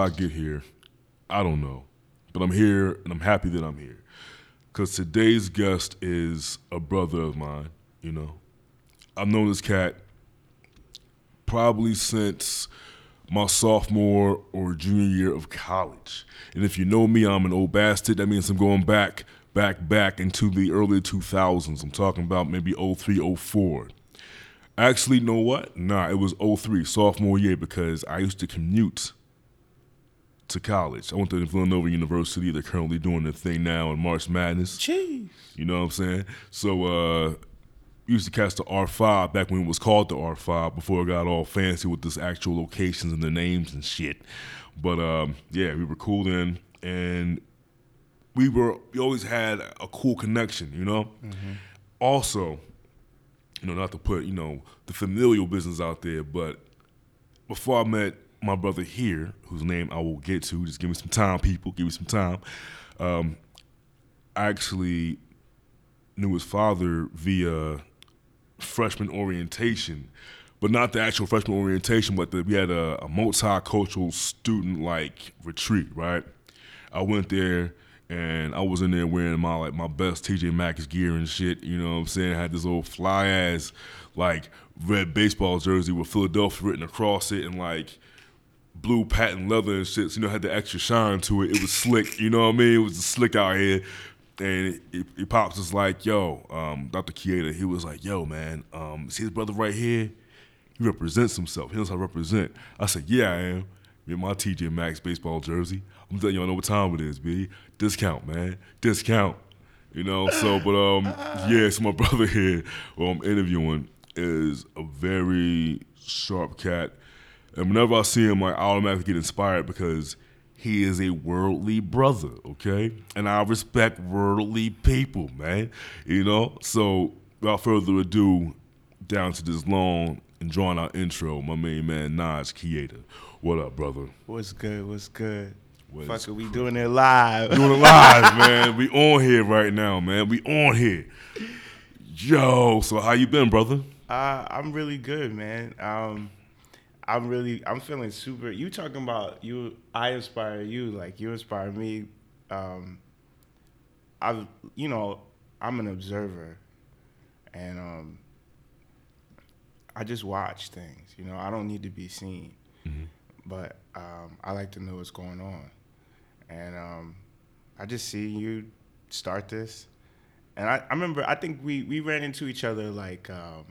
I get here? I don't know. But I'm here and I'm happy that I'm here. Because today's guest is a brother of mine, you know. I've known this cat probably since my sophomore or junior year of college. And if you know me, I'm an old bastard. That means I'm going back, back, back into the early 2000s. I'm talking about maybe 03, 04. Actually, know what? Nah, it was 03, sophomore year, because I used to commute to college. I went to Villanova University. They're currently doing the thing now in March Madness. Jeez. You know what I'm saying? So uh used to catch the R5 back when it was called the R5 before it got all fancy with this actual locations and the names and shit. But um yeah, we were cool then and we were we always had a cool connection, you know? Also, you know, not to put, you know, the familial business out there, but before I met my brother here, whose name I will get to, just give me some time, people, give me some time. Um, I actually knew his father via freshman orientation, but not the actual freshman orientation, but the, we had a, a multicultural student like retreat, right? I went there and I was in there wearing my like my best TJ Maxx gear and shit. You know what I'm saying? I had this old fly ass like red baseball jersey with Philadelphia written across it and like blue patent leather and shit. So, you know, had the extra shine to it. It was slick. You know what I mean? It was slick out here. And it, it, it pops was like, yo, um, Dr. Keita, he was like, yo, man, um, see his brother right here? He represents himself. He knows how to represent. I said, yeah, I am. In my TJ Maxx baseball jersey. I'm telling I know what time it is, B. Discount, man. Discount. You know, so, but, um, yeah, so my brother here, who I'm interviewing, is a very sharp cat. And whenever I see him, I automatically get inspired because he is a worldly brother, okay? And I respect worldly people, man. You know? So without further ado, down to this long and drawn out intro, my main man Naj Keita. What up, brother? What's good? What's good? What it, we doing it live. Doing it live, man. We on here right now, man. We on here. Yo, so how you been, brother? Uh, I'm really good, man. Um, I'm really, I'm feeling super. You talking about you? I inspire you, like you inspire me. Um, I, you know, I'm an observer, and um, I just watch things. You know, I don't need to be seen, but um, I like to know what's going on, and um, I just see you start this, and I, I remember I think we we ran into each other like um,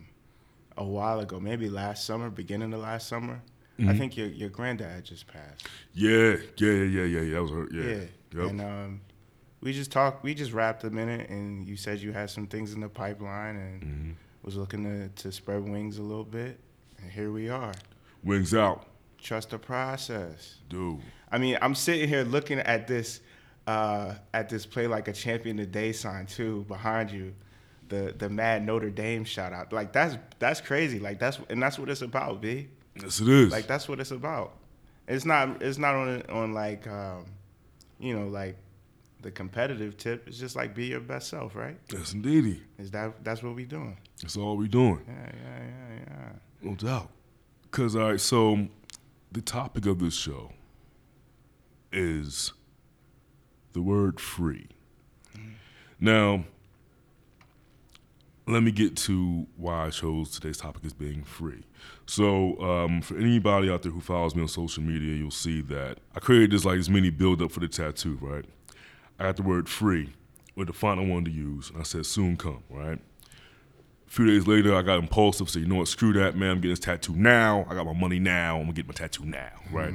a while ago, maybe last summer, beginning of last summer. I think your your granddad just passed. Yeah, yeah, yeah, yeah, yeah. yeah. That was her. Yeah. Yeah. Yep. And um, we just talked. We just wrapped a minute, and you said you had some things in the pipeline, and Mm-hmm. was looking to to spread wings a little bit. And here we are. Wings out, Trust the process. dude. I mean, I'm sitting here looking at this uh, at this play like a champion today sign too behind you. The the mad Notre Dame shout out. Like that's that's crazy. Like that's and that's what it's about, B. Yes, it is. Like that's what it's about. It's not it's not on on like um, you know like the competitive tip. It's just like be your best self, right? yes, indeedy. Is that that's what we doing? That's all we doing. Yeah, yeah, yeah, yeah. No doubt. Cause all right, so the topic of this show is the word free. Now, let me get to why I chose today's topic as being free. So, um, for anybody out there who follows me on social media, you'll see that I created this like this mini build up for the tattoo, right? I got the word free with the font I wanted to use, and I said soon come, right? A few days later, I got impulsive. So you know what? Screw that, man. I'm getting this tattoo now. I got my money now. I'm gonna get my tattoo now, right?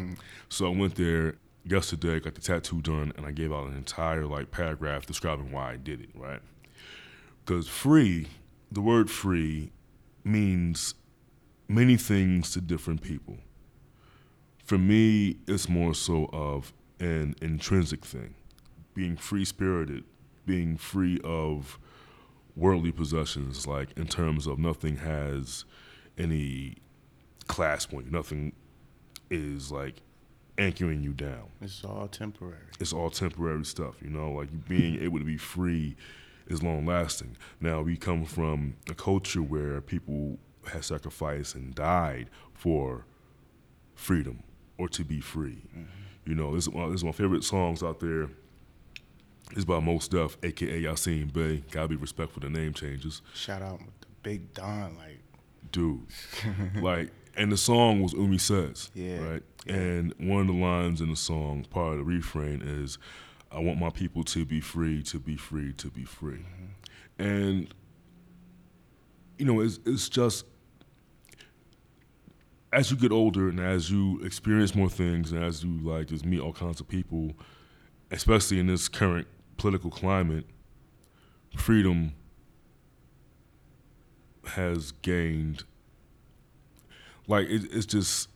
So I went there yesterday, got the tattoo done, and I gave out an entire like paragraph describing why I did it, right? Because free, the word free, means many things to different people. For me, it's more so of an intrinsic thing, being free spirited, being free of worldly possessions, like in terms of nothing has any class point, nothing is like anchoring you down. It's all temporary. It's all temporary stuff, you know, like being able to be free is long lasting. Now we come from a culture where people have sacrificed and died for freedom or to be free. Mm-hmm. You know, this, is, one, this is my favorite songs out there. It's by Mos Def, aka Yasiin Bey. Gotta be respectful to name changes. Shout out Big Don, like dude. like and the song was Umi Says. Yeah. Right? Yeah. And one of the lines in the song, part of the refrain is I want my people to be free, to be free, to be free. Mm-hmm. And you know, it's it's just as you get older and as you experience more things and as you like just meet all kinds of people, especially in this current political climate, freedom has gained like it, it's just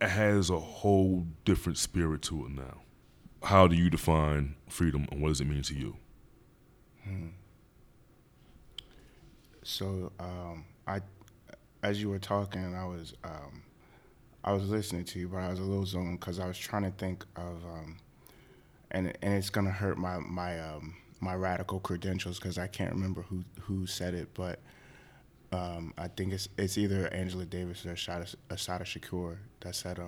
it has a whole different spirit to it now. How do you define freedom and what does it mean to you? Hmm. So um, I as you were talking, I was um, I was listening to you, but I was a little zoned because I was trying to think of, um, and and it's gonna hurt my my um, my radical credentials because I can't remember who who said it, but um, I think it's it's either Angela Davis or Assata, Assata Shakur that said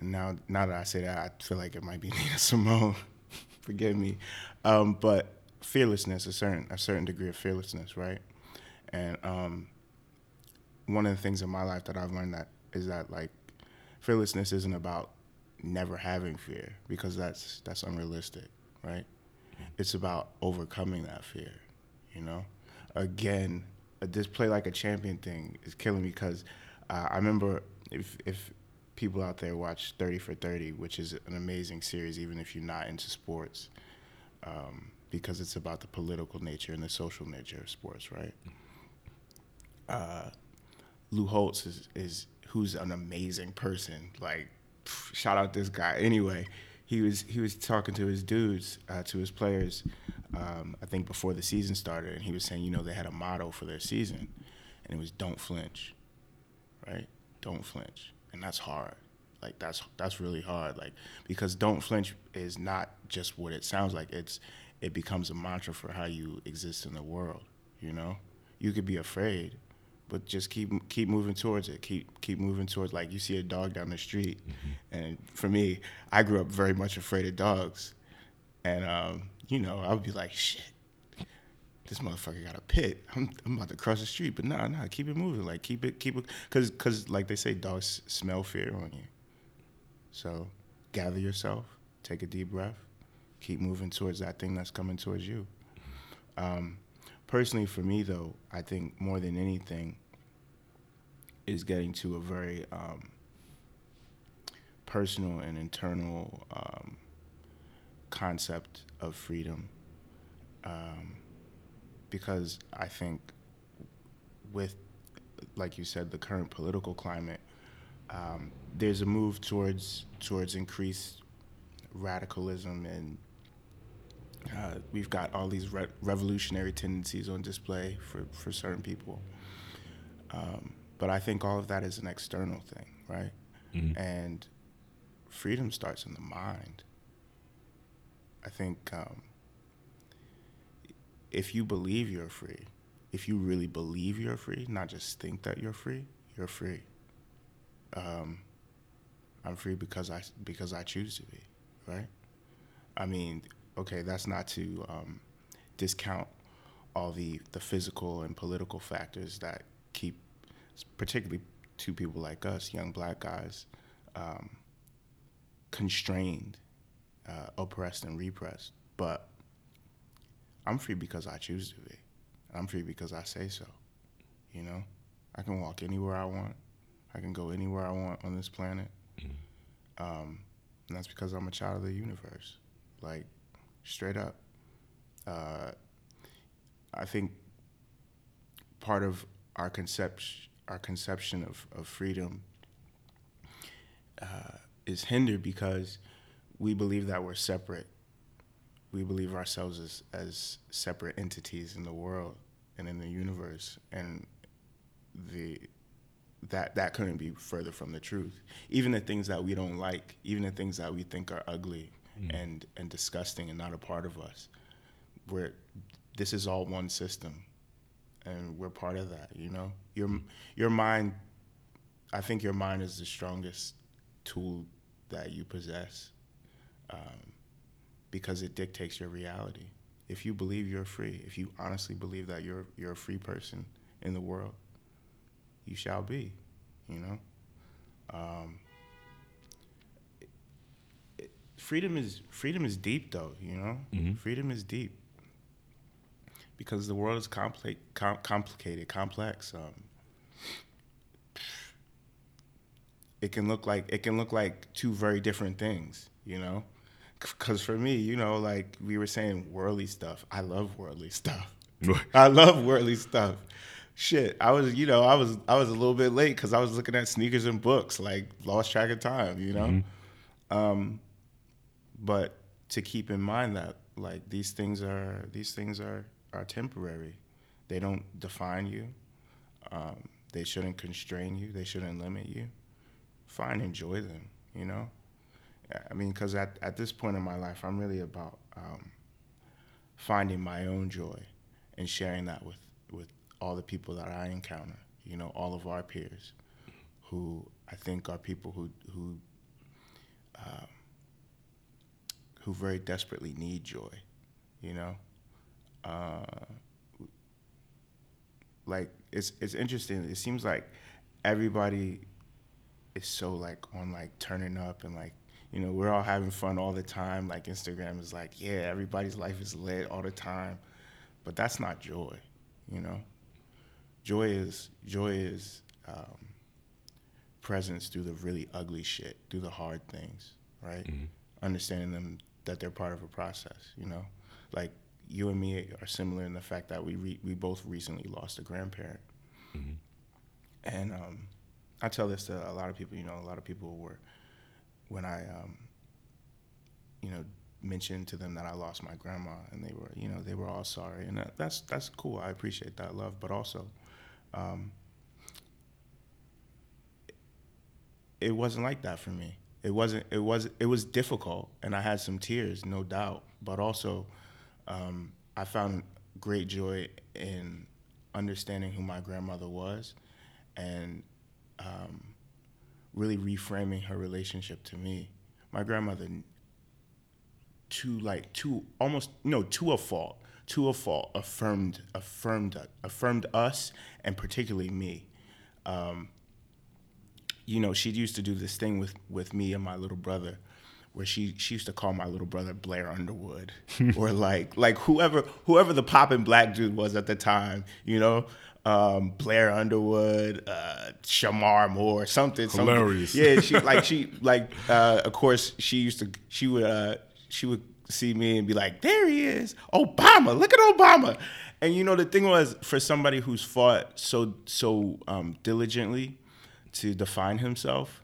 Now now that I say that, I feel like it might be Nina Simone. Forgive me, um, but fearlessness, a certain a certain degree of fearlessness, right? And um, one of the things in my life that I've learned that is that like fearlessness isn't about never having fear because that's that's unrealistic, right? It's about overcoming that fear, you know. Again, this play like a champion thing is killing me because uh, I remember if if people out there watch 30 for 30, which is an amazing series, even if you're not into sports, um, because it's about the political nature and the social nature of sports, right? Uh, Lou Holtz is, is who's an amazing person. Like, pff, shout out this guy. Anyway, he was he was talking to his dudes, uh, to his players. Um, I think before the season started, and he was saying, you know, they had a motto for their season, and it was "Don't flinch," right? Don't flinch, and that's hard. Like that's that's really hard. Like because "Don't flinch" is not just what it sounds like. It's it becomes a mantra for how you exist in the world. You know, you could be afraid, but just keep keep moving towards it. Keep keep moving towards like you see a dog down the street, mm-hmm. and for me, I grew up very much afraid of dogs, and um, you know I would be like shit. This motherfucker got a pit. I'm, I'm about to cross the street, but nah, nah, keep it moving. Like keep it, keep it, cause, cause like they say, dogs smell fear on you. So, gather yourself, take a deep breath, keep moving towards that thing that's coming towards you. Um, personally, for me though, I think more than anything is getting to a very um, personal and internal um, concept of freedom. Um, because I think with, like you said, the current political climate, um, there's a move towards towards increased radicalism and uh, we've got all these re- revolutionary tendencies on display for, for certain people. Um, but I think all of that is an external thing, right? Mm-hmm. And freedom starts in the mind. I think um, if you believe you're free, if you really believe you're free, not just think that you're free, you're free. Um, I'm free because I because I choose to be, right? I mean, okay, that's not to um, discount all the, the physical and political factors that keep, particularly to people like us, young black guys, um, constrained, uh, oppressed, and repressed. But I'm free because I choose to be. I'm free because I say so. You know, I can walk anywhere I want. I can go anywhere I want on this planet. Mm-hmm. Um, and that's because I'm a child of the universe. Like, straight up. Uh, I think part of our conception, our conception of, of freedom uh, is hindered because we believe that we're separate. We believe ourselves as, as separate entities in the world and in the universe, and the that that couldn't be further from the truth. Even the things that we don't like, even the things that we think are ugly, mm. and and disgusting and not a part of us. we're this is all one system, and we're part of that. You know, your your mind. I think your mind is the strongest tool that you possess, um, because it dictates your reality. If you believe you're free, if you honestly believe that you're you're a free person in the world, you shall be. You know. Um, freedom is freedom is deep though you know Mm-hmm. freedom is deep because the world is compli- com- complicated complex um, it can look like it can look like two very different things you know because for me you know like we were saying worldly stuff i love worldly stuff I love worldly stuff. Shit, I was, you know, I was, I was a little bit late because I was looking at sneakers and books, like lost track of time, you know. Um, but to keep in mind that, like, these things are, these things are, are temporary. They don't define you. Um, they shouldn't constrain you. They shouldn't limit you. Fine, enjoy them. You know. I mean, because at at this point in my life, I'm really about um, finding my own joy and sharing that with with all the people that I encounter. You know, all of our peers, who I think are people who who um, who very desperately need joy. You know, uh, like it's it's interesting. It seems like everybody is so like on like turning up and like you know we're all having fun all the time. Like Instagram is like yeah, everybody's life is lit all the time, but that's not joy. You know, joy is joy is um, presence through the really ugly shit, through the hard things, right? Understanding them that they're part of a process. You know, like you and me are similar in the fact that we re- we both recently lost a grandparent, and um, I tell this to a lot of people. You know, a lot of people were when I um, you know mentioned to them that I lost my grandma, and they were you know they were all sorry, and that, that's that's cool. I appreciate that love, but also. Um, it wasn't like that for me. It wasn't. It was. It was difficult, and I had some tears, no doubt. But also, um, I found great joy in understanding who my grandmother was, and um, really reframing her relationship to me. My grandmother, to like to almost no to a fault, to a fault, affirmed affirmed affirmed us, and particularly me Um, you know, she used to do this thing with with me and my little brother, where she she used to call my little brother Blair Underwood, or like like whoever whoever the poppin' black dude was at the time, you know. Um, Blair Underwood, uh, Shemar Moore, something, something. Hilarious. Yeah, she like she like uh, of course she used to she would uh, she would see me and be like, "There he is, Obama! Look at Obama!" And you know the thing was for somebody who's fought so so um, diligently to define himself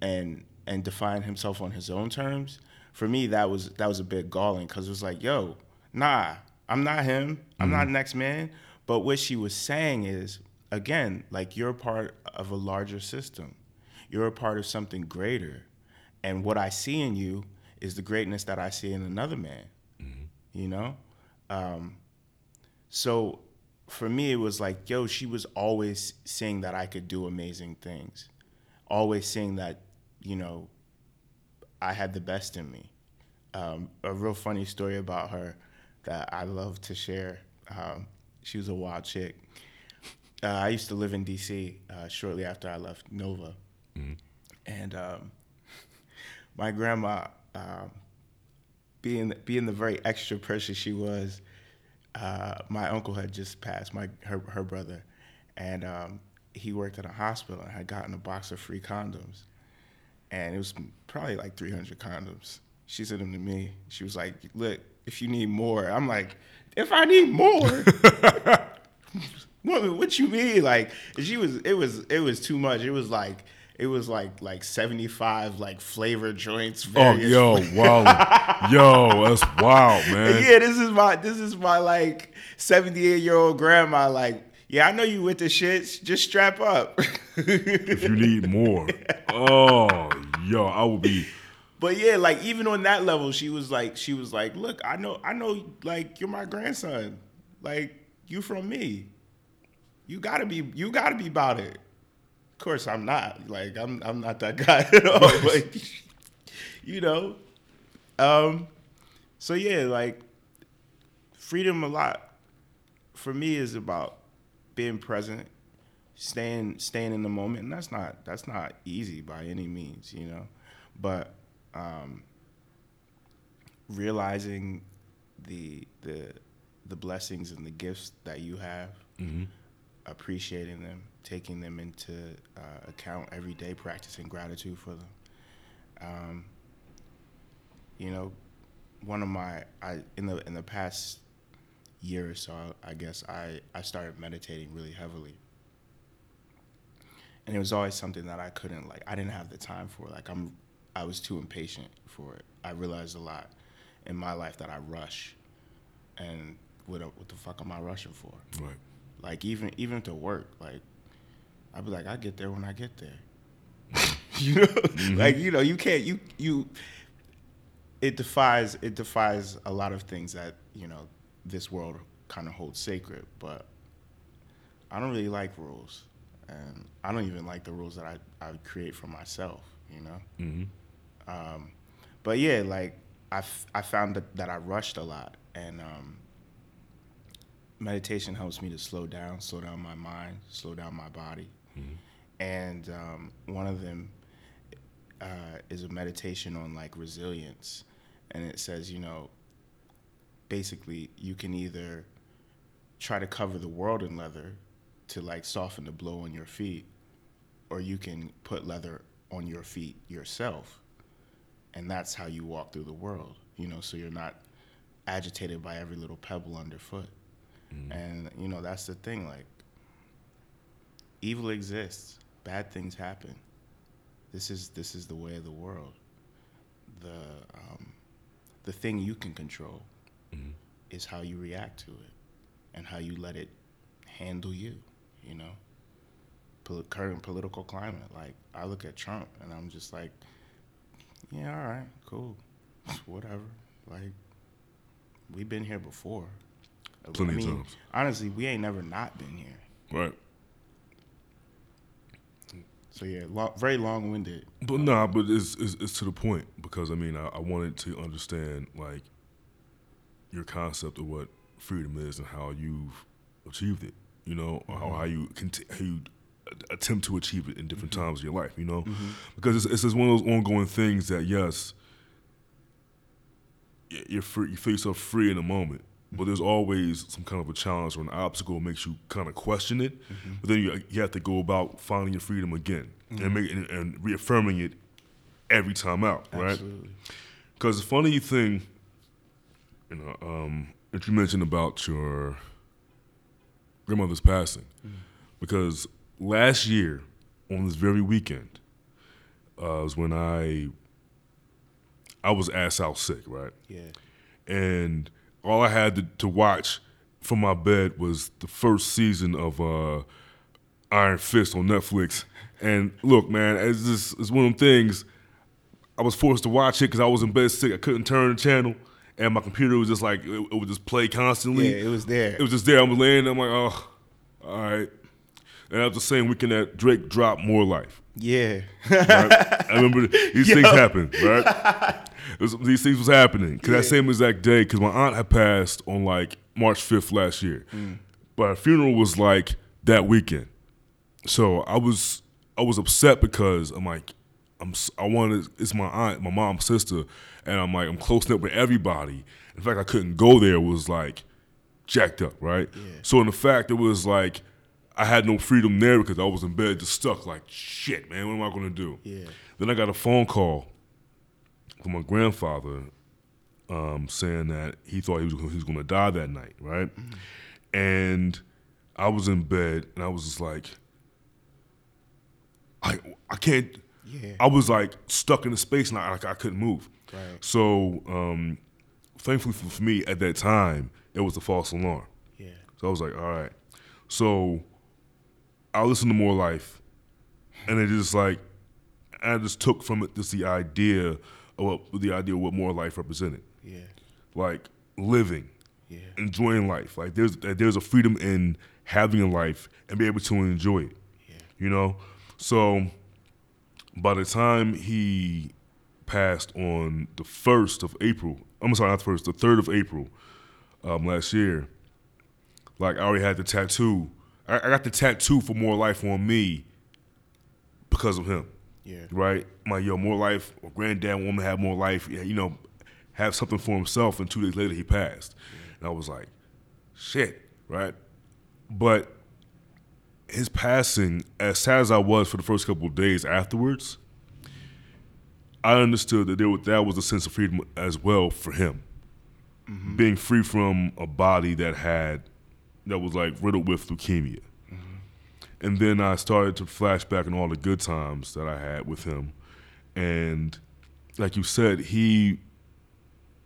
and and define himself on his own terms. For me, that was that was a bit galling because it was like, "Yo, nah, I'm not him. I'm not next man." But what she was saying is, again, like you're part of a larger system. You're a part of something greater. And what I see in you is the greatness that I see in another man. You know? Um, so for me, it was like, yo, she was always saying that I could do amazing things, always saying that, you know, I had the best in me. Um, a real funny story about her that I love to share. Um, she was a wild chick. Uh, I used to live in D.C. Uh, shortly after I left Nova, and um, my grandma, um, being being the very extra person she was, uh, my uncle had just passed, my her her brother, and um, he worked at a hospital and had gotten a box of free condoms, and it was probably like 300 condoms. She sent them to me. She was like, "Look, if you need more," I'm like, "If I need more." Woman, what you mean? Like she was, it was, it was too much. It was like, it was like like seventy five like flavor joints. Oh, yo, wow, yo, that's wild, man. yeah, this is my this is my like 78 year old grandma. Like, yeah, I know you with the shits. Just strap up. If you need more, oh, yo, I would be but yeah, like even on that level, she was like, she was like, look, I know, I know, like you're my grandson, like you from me. You gotta be, you gotta be about it. Of course, I'm not. Like I'm, I'm not that guy at all. but you know, um, so yeah, like freedom a lot for me is about being present, staying staying in the moment, and that's not that's not easy by any means, you know, but um, realizing the the the blessings and the gifts that you have, Mm-hmm. appreciating them, taking them into uh, account every day, practicing gratitude for them. Um, you know, one of my I in the in the past year or so, I guess I I started meditating really heavily. And it was always something that I couldn't like I didn't have the time for. Like I'm I was too impatient for it. I realized a lot in my life that I rush. And what what the fuck am I rushing for? Right. Like even even to work, like I'd be like, I get there when I get there. you know, like you know, you can't you you. It defies it defies a lot of things that you know this world kind of holds sacred. But I don't really like rules, and I don't even like the rules that I I create for myself. You know. Mm-hmm. Um, but yeah, like I, f- I found that, that I rushed a lot, and um, meditation helps me to slow down, slow down my mind, slow down my body. And um, one of them uh, is a meditation on like resilience, and it says, you know, basically you can either try to cover the world in leather to like soften the blow on your feet, or you can put leather on your feet yourself and that's how you walk through the world you know so you're not agitated by every little pebble underfoot. And you know that's the thing like evil exists bad things happen. This is this is the way of the world. The um, the thing you can control is how you react to it and how you let it handle you you know? Pol- current political climate like i look at trump and i'm just like yeah, all right, cool, whatever. Like, we've been here before. Plenty of times. Honestly, we ain't never not been here. Right. So yeah, lo- very long-winded. But nah, but it's, it's it's to the point because I mean I, I wanted to understand like your concept of what freedom is and how you've achieved it. You know, or how, how mm-hmm. you how you attempt to achieve it in different mm-hmm. times of your life. You know, mm-hmm. because it's, it's just one of those ongoing things that yes, you're free, you feel yourself free in a moment. But there's mm-hmm. always some kind of a challenge or an obstacle that makes you kind of question it. But then you, you have to go about finding your freedom again and, make, and, and reaffirming it every time out, right? Because the funny thing, you know, um, that you mentioned about your grandmother's passing, because last year on this very weekend uh, was when I I was ass out sick, right? Yeah. and all I had to, to watch from my bed was the first season of uh, Iron Fist on Netflix. And look, man, it's just it's one of them things. I was forced to watch it because I was in bed sick. I couldn't turn the channel, and my computer was just like it, it would just play constantly. Yeah, it was there. It was just there. I was laying. there, I'm like, oh, all right. And was the same weekend that Drake dropped More Life. yeah. Right? I remember these things happened, right? These things was happening because that same exact day, because my aunt had passed on like March 5th last year, mm. but her funeral was like that weekend. So I was I was upset because I'm like I'm I wanted it's my aunt, my mom's sister, and I'm like I'm close knit with everybody. In fact, I couldn't go there. Was like jacked up, right? So in the fact, it was like I had no freedom there because I was in bed just stuck. Like shit, man, what am I gonna do? Yeah. Then I got a phone call from my grandfather um, saying that he thought he was, he was going to die that night, right? And I was in bed and I was just like, I I can't. Yeah. I was like stuck in the space and I like I couldn't move. Right. So um, thankfully for, for me at that time, it was a false alarm. Yeah. So I was like, all right. So I listened to More Life, and it just like I just took from it just the idea what the idea of what more life represented. Yeah. Like living, Yeah. enjoying life. Like there's there's a freedom in having a life and be able to enjoy it. Yeah. You know? So by the time he passed on the first of April, I'm sorry, not the first, the third of April um, last year, like I already had the tattoo. I, I got the tattoo for more life on me because of him Yeah. right? My yo, more life. Or granddad want to have more life. yeah, You know, have something for himself. And two days later, he passed, and I was like, shit, right? But his passing, as sad as I was for the first couple of days afterwards, I understood that there was, that was a sense of freedom as well for him, mm-hmm. being free from a body that had that was like riddled with leukemia. And then I started to flash back on all the good times that I had with him. And like you said, he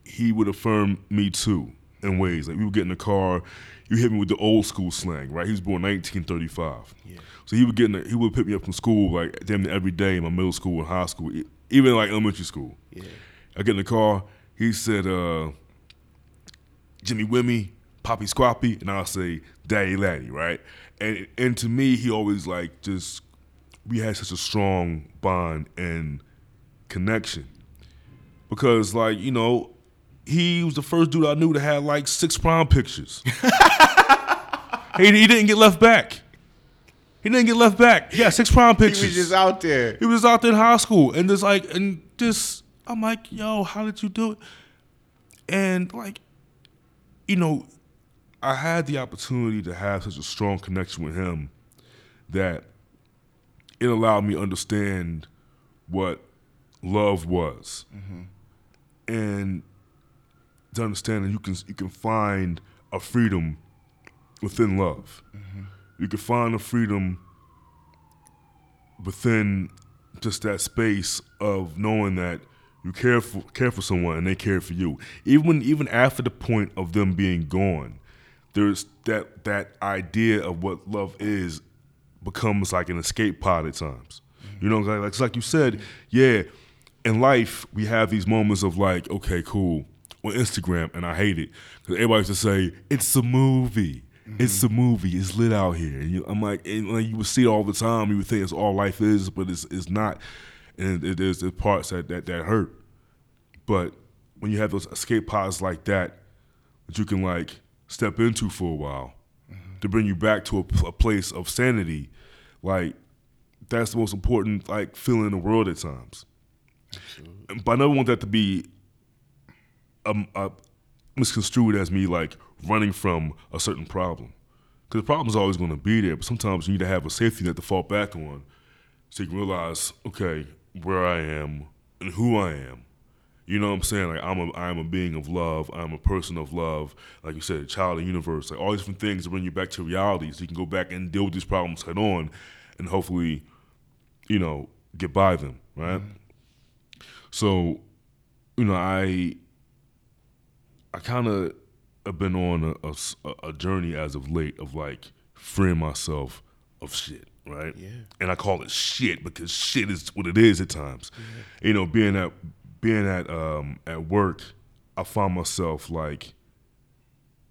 he would affirm me too in ways. Like we would get in the car, you hit me with the old school slang, right? He was born 1935. Yeah. So he would get in the, he would pick me up from school like damn near every day in my middle school and high school, even like elementary school. Yeah. I get in the car, he said, uh, Jimmy Wimmy, Poppy Squappy, and I'll say Daddy Laddie, right? And and to me, he always like just we had such a strong bond and connection. Because like, you know, he was the first dude I knew that had like six prom pictures. he, he didn't get left back. He didn't get left back. Yeah, six prom pictures. He was just out there. He was out there in high school, and just like, and just, I'm like, yo, how did you do it? And like, you know, I had the opportunity to have such a strong connection with him that it allowed me to understand what love was, mm-hmm. and to understand that you can you can find a freedom within love. Mm-hmm. You can find a freedom within just that space of knowing that you care for care for someone and they care for you. Even when, even after the point of them being gone, there's that that idea of what love is becomes like an escape pod at times. You know, like it's like you said, yeah. In life, we have these moments of like, okay, cool, on Instagram, and I hate it because everybody used to say it's a movie. It's a movie. It's lit out here. And you, I'm like, and like you would see it all the time. You would think it's all life is, but it's it's not. And it, there's the parts that, that that hurt. But when you have those escape pods like that, that you can like step into for a while to bring you back to a, a place of sanity, like that's the most important like feeling in the world at times. And- But I never want that to be um, uh, misconstrued as me like running from a certain problem. Because the problem is always going to be there, but sometimes you need to have a safety net to fall back on so you can realize, okay, where I am and who I am. You know what I'm saying? Like I'm a I'm a being of love. I'm a person of love. Like you said, a child of the universe. Like all these different things to bring you back to reality, so you can go back and deal with these problems head on, and hopefully, you know, get by them. Right. Mm-hmm. So, you know, I I kind of have been on a a journey as of late of like freeing myself of shit, right? Yeah. And I call it shit because shit is what it is at times. You know, being at being at um, at work, I find myself like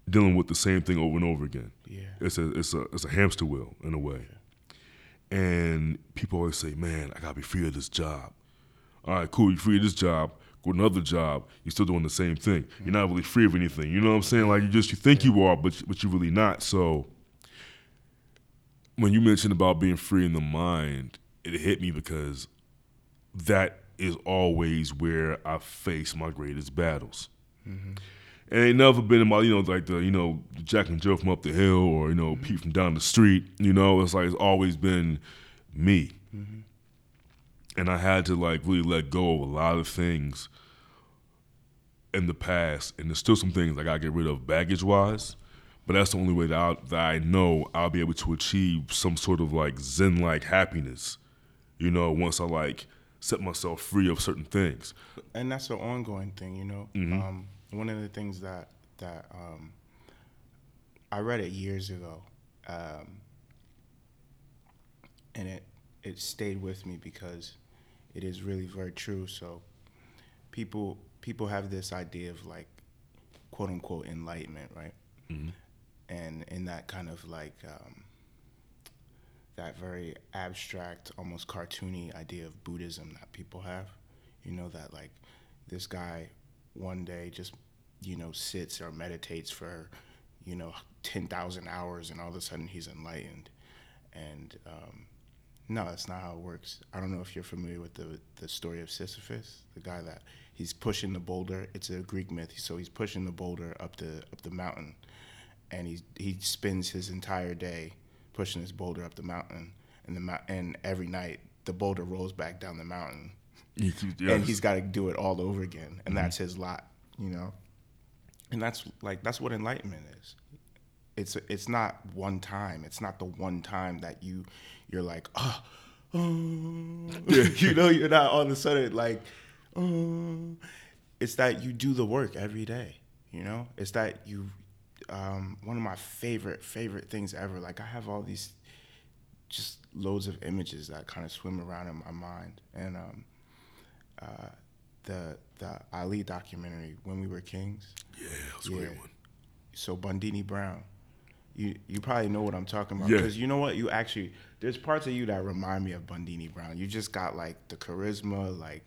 dealing with the same thing over and over again. Yeah. It's a it's a it's a hamster wheel in a way. And people always say, "Man, I gotta be free of this job." All right, cool. You're free of this job. Go to another job. You're still doing the same thing. You're not really free of anything. You know what I'm saying? Like you just you think you are, but but you're really not. So when you mentioned about being free in the mind, it hit me because that is always where I face my greatest battles. And it ain't never been about, you know, like the, you know, Jack and Joe from up the hill or, you know, mm-hmm. Pete from down the street. You know, it's like it's always been me. Mm-hmm. And I had to like really let go of a lot of things in the past. And there's still some things I gotta get rid of baggage wise. But that's the only way that I, that I know I'll be able to achieve some sort of like Zen like happiness. You know, once I like set myself free of certain things. and that's an ongoing thing, you know. Mm-hmm. Um, one of the things that that um, I read it years ago, um, and it it stayed with me because it is really very true. So, people people have this idea of like quote unquote enlightenment, right? And in that kind of like um, that very abstract, almost cartoony idea of Buddhism that people have, you know, that like this guy one day just you know sits or meditates for you know ten thousand hours, and all of a sudden he's enlightened, and um, no, that's not how it works. I don't know if you're familiar with the the story of Sisyphus, the guy that he's pushing the boulder. It's a Greek myth, so he's pushing the boulder up the up the mountain, and he he spends his entire day pushing this boulder up the mountain, and the and every night the boulder rolls back down the mountain, you- and he's got to do it all over again, and that's mm-hmm. his lot, you know. And that's like that's what enlightenment is. It's it's not one time. It's not the one time that you you're like oh, you know you're not all of a sudden like oh. It's that you do the work every day. You know, it's that you. Um, one of my favorite favorite things ever. Like I have all these just loads of images that kind of swim around in my mind. And um, uh, the the Ali documentary, When We Were Kings. yeah, that's a great one. So Bundini Brown, you you probably know what I'm talking about Yeah. because you know what you actually there's parts of you that remind me of Bundini Brown. You just got like the charisma, like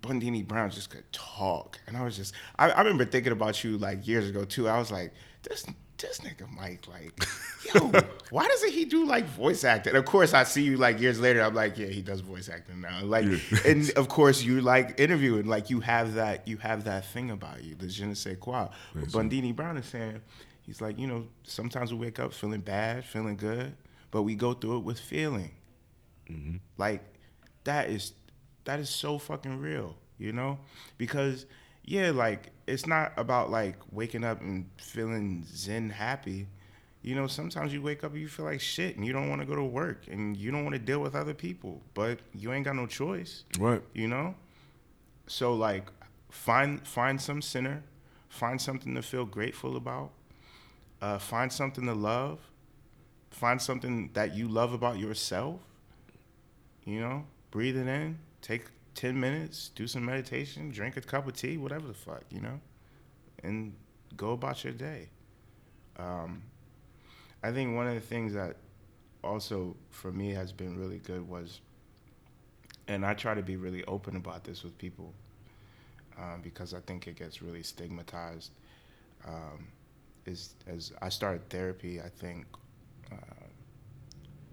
Bundini Brown just could talk, and I was just I, I remember thinking about you like years ago too. I was like this this nigga Mike like yo why doesn't he do like voice acting? Of course I see you like years later. I'm like yeah he does voice acting now. Like Yeah. and of course you like interviewing like you have that you have that thing about you the je ne sais quoi. But Bundini Brown is saying he's like you know sometimes we wake up feeling bad, feeling good, but we go through it with feeling. Mm-hmm. Like that is that is so fucking real, you know? Because yeah, like it's not about like waking up and feeling zen happy. You know, sometimes you wake up and you feel like shit and you don't want to go to work and you don't want to deal with other people, but you ain't got no choice Right. you know so like find find some center find something to feel grateful about uh, find something to love find something that you love about yourself you know breathe it in take 10 minutes do some meditation drink a cup of tea whatever the fuck you know and go about your day um, i think one of the things that also for me has been really good was and I try to be really open about this with people um, because I think it gets really stigmatized. Um, is as I started therapy, I think uh,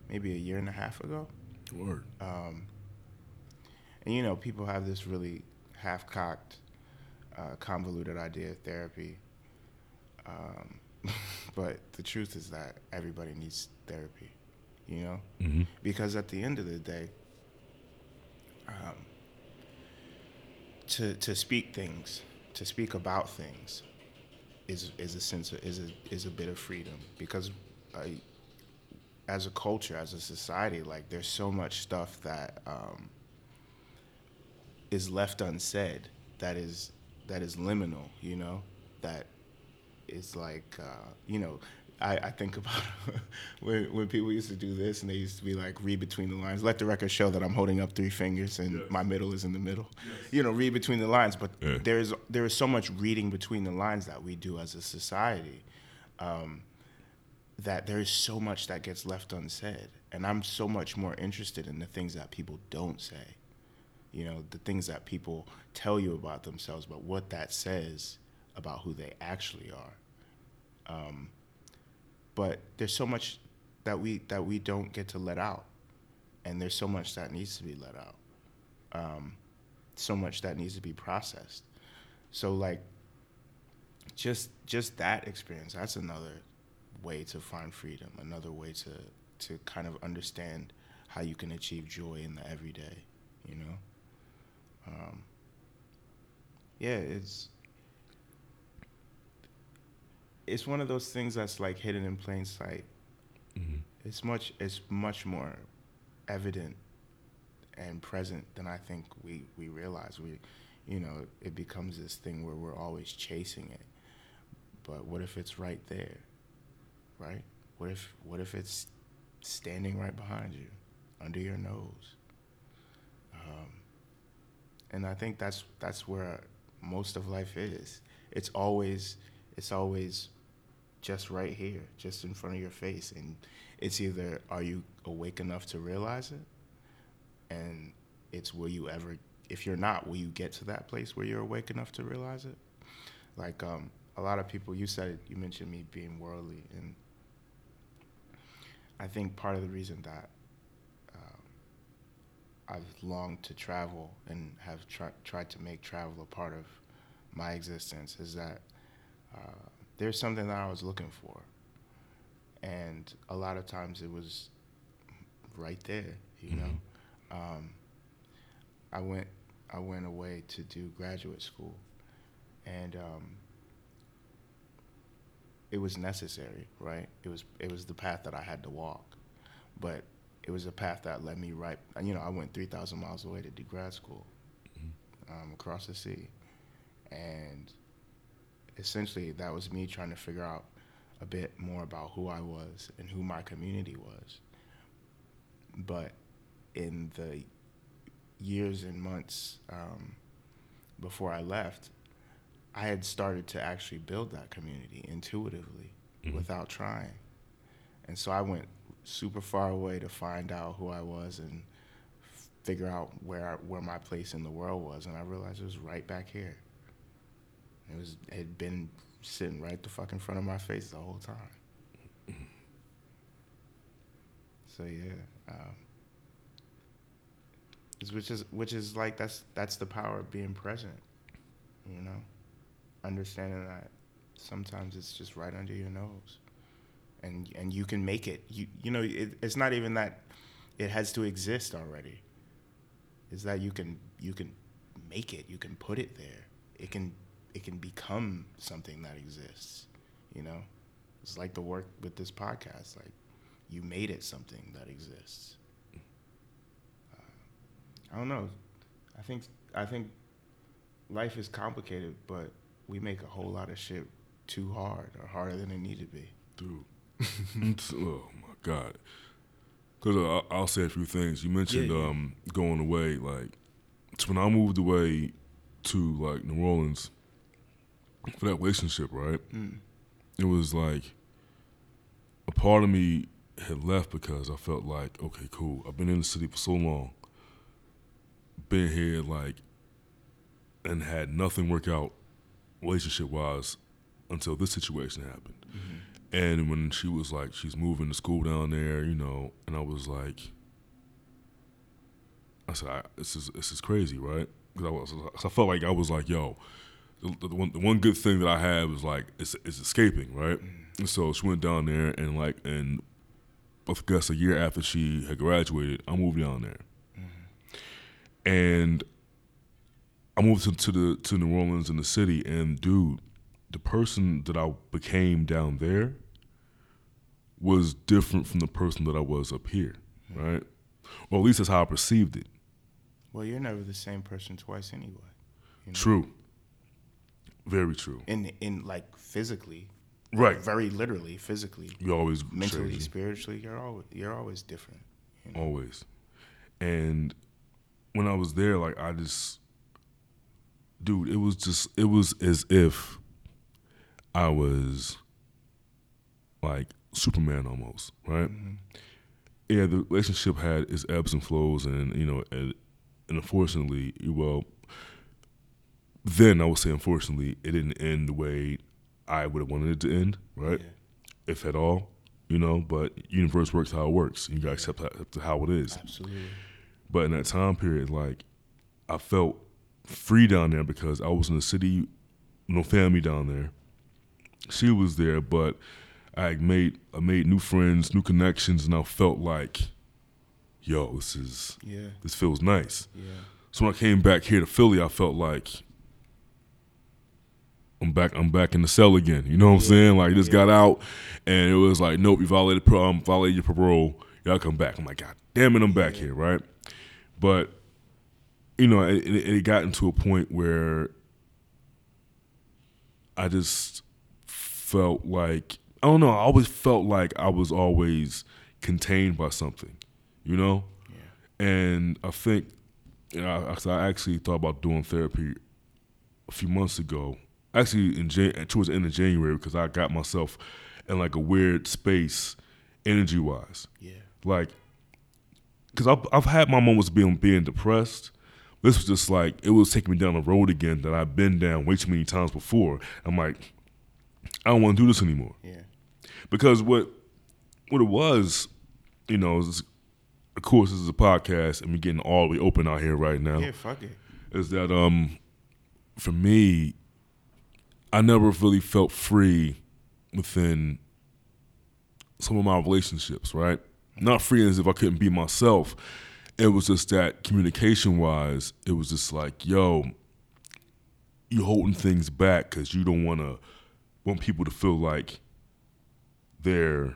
maybe a year and a half ago, Word. um, and you know people have this really half-cocked, uh, convoluted idea of therapy. Um, but the truth is that everybody needs therapy, you know, Mhm. because at the end of the day, um, to to speak things, to speak about things, is is a sense of, is a is a bit of freedom because, uh, as a culture, as a society, like there's so much stuff that um, is left unsaid that is that is liminal, you know, that is like uh, you know. I, I think about when when people used to do this and they used to be like read between the lines. Let the record show that I'm holding up three fingers and my middle is in the middle. You know, read between the lines. But Yeah. there is there is so much reading between the lines that we do as a society. Um, that there is so much that gets left unsaid, and I'm so much more interested in the things that people don't say. You know, the things that people tell you about themselves, but what that says about who they actually are. Um, but there's so much that we that we don't get to let out, and there's so much that needs to be let out. Um, so much that needs to be processed. So like, just just that experience. That's another way to find freedom. Another way to to kind of understand how you can achieve joy in the everyday. You know. Um, yeah, it's it's one of those things that's like hidden in plain sight. It's much it's much more evident and present than I think we, we realize. We you know, it becomes this thing where we're always chasing it. But what if it's right there? Right? What if what if it's standing right behind you, under your nose? Um, and I think that's that's where most of life is. It's always it's always just right here, just in front of your face, and it's either are you awake enough to realize it, and it's will you ever if you're not, will you get to that place where you're awake enough to realize it? Like um, a lot of people, you said you mentioned me being worldly, and I think part of the reason that I've longed to travel and have tri- tried to make travel a part of my existence is that uh, there's something that I was looking for, and a lot of times it was right there, you know. Um, I went I went away to do graduate school, and um, it was necessary, right? It was it was the path that I had to walk, but it was a path that led me right. You know, I went three thousand miles away to do grad school um, across the sea, and essentially that was me trying to figure out a bit more about who I was and who my community was. But in the years and months um, before I left, I had started to actually build that community intuitively Mhm. without trying. And so I went super far away to find out who I was and figure out where where my place in the world was. And I realized it was right back here. It was it had been sitting right the fucking front of my face the whole time. So yeah, um, which is which is like that's that's the power of being present. You know, understanding that sometimes it's just right under your nose, and and you can make it. You you know it, it's not even that it has to exist already. Is that you can you can make it. You can put it there. It can it can become something that exists. You know, it's like the work with this podcast. Like you made it something that exists. Uh, I don't know. I think I think life is complicated, but we make a whole lot of shit too hard or harder than it need to be. dude. Oh my god. Because uh, I'll say a few things. You mentioned Yeah, yeah. um, going away. Like, it's when I moved away to like New Orleans for that relationship, right? Mm. It was like a part of me had left because I felt like, okay, cool. I've been in the city for so long, been here like, and had nothing work out relationship wise until this situation happened. And when she was like, she's moving to school down there, you know, and I was like, I said, I, this is this is crazy, right? Because I was, I felt like I was like, yo, the, the one the one good thing that I had was like it's, it's escaping, right? And so she went down there and like and I guess a year after she had graduated, I moved down there, and I moved to, to the to New Orleans in the city, and dude, the person that I became down there was different from the person that I was up here, right? Or at least that's how I perceived it. Well, you're never the same person twice anyway. you know? True. Very true. In in like physically, Right. very literally, physically, You always mentally, crazy. spiritually, you're always you're always different. You know? always. And when I was there, like I just, dude, it was just, it was as if I was like Superman almost, right? Mm-hmm. Yeah, the relationship had its ebbs and flows, and you know, and, and unfortunately, well, then I would say, unfortunately, it didn't end the way I would have wanted it to end, right? Yeah. If at all, you know. But universe works how it works. You gotta accept accept how it is. Absolutely. But in that time period, like I felt free down there because I was in the city, no family down there. She was there, but I made I made new friends, new connections, and I felt like, yo, this is Yeah. this feels nice. Yeah. So when I came back here to Philly, I felt like I'm back. I'm back in the cell again. You know what I'm saying? Like just Yeah. got out, and it was like, nope, you violated um, violated your parole. Y'all come back. I'm like, God damn it, I'm back Yeah. here, right? But you know, it, it, it got into a point where I just felt like I don't know. I always felt like I was always contained by something, you know. Yeah. And I think Yeah, I, I actually thought about doing therapy a few months ago. Actually, in Jan- towards the end of January, because I got myself in like a weird space, energy wise. Yeah. Like, because I've I've had my moments being being depressed. This was just like it was taking me down a road again that I've been down way too many times before. I'm like, I don't want to do this anymore Yeah. because what what it was, you know, is, of course, this is a podcast and we're getting all the way open out here right now. Yeah. Fuck it. Is that um, for me, I never really felt free within some of my relationships. Right, not free as if I couldn't be myself. It was just that communication wise, it was just like, yo, you holding things back because you don't want to want people to feel like they're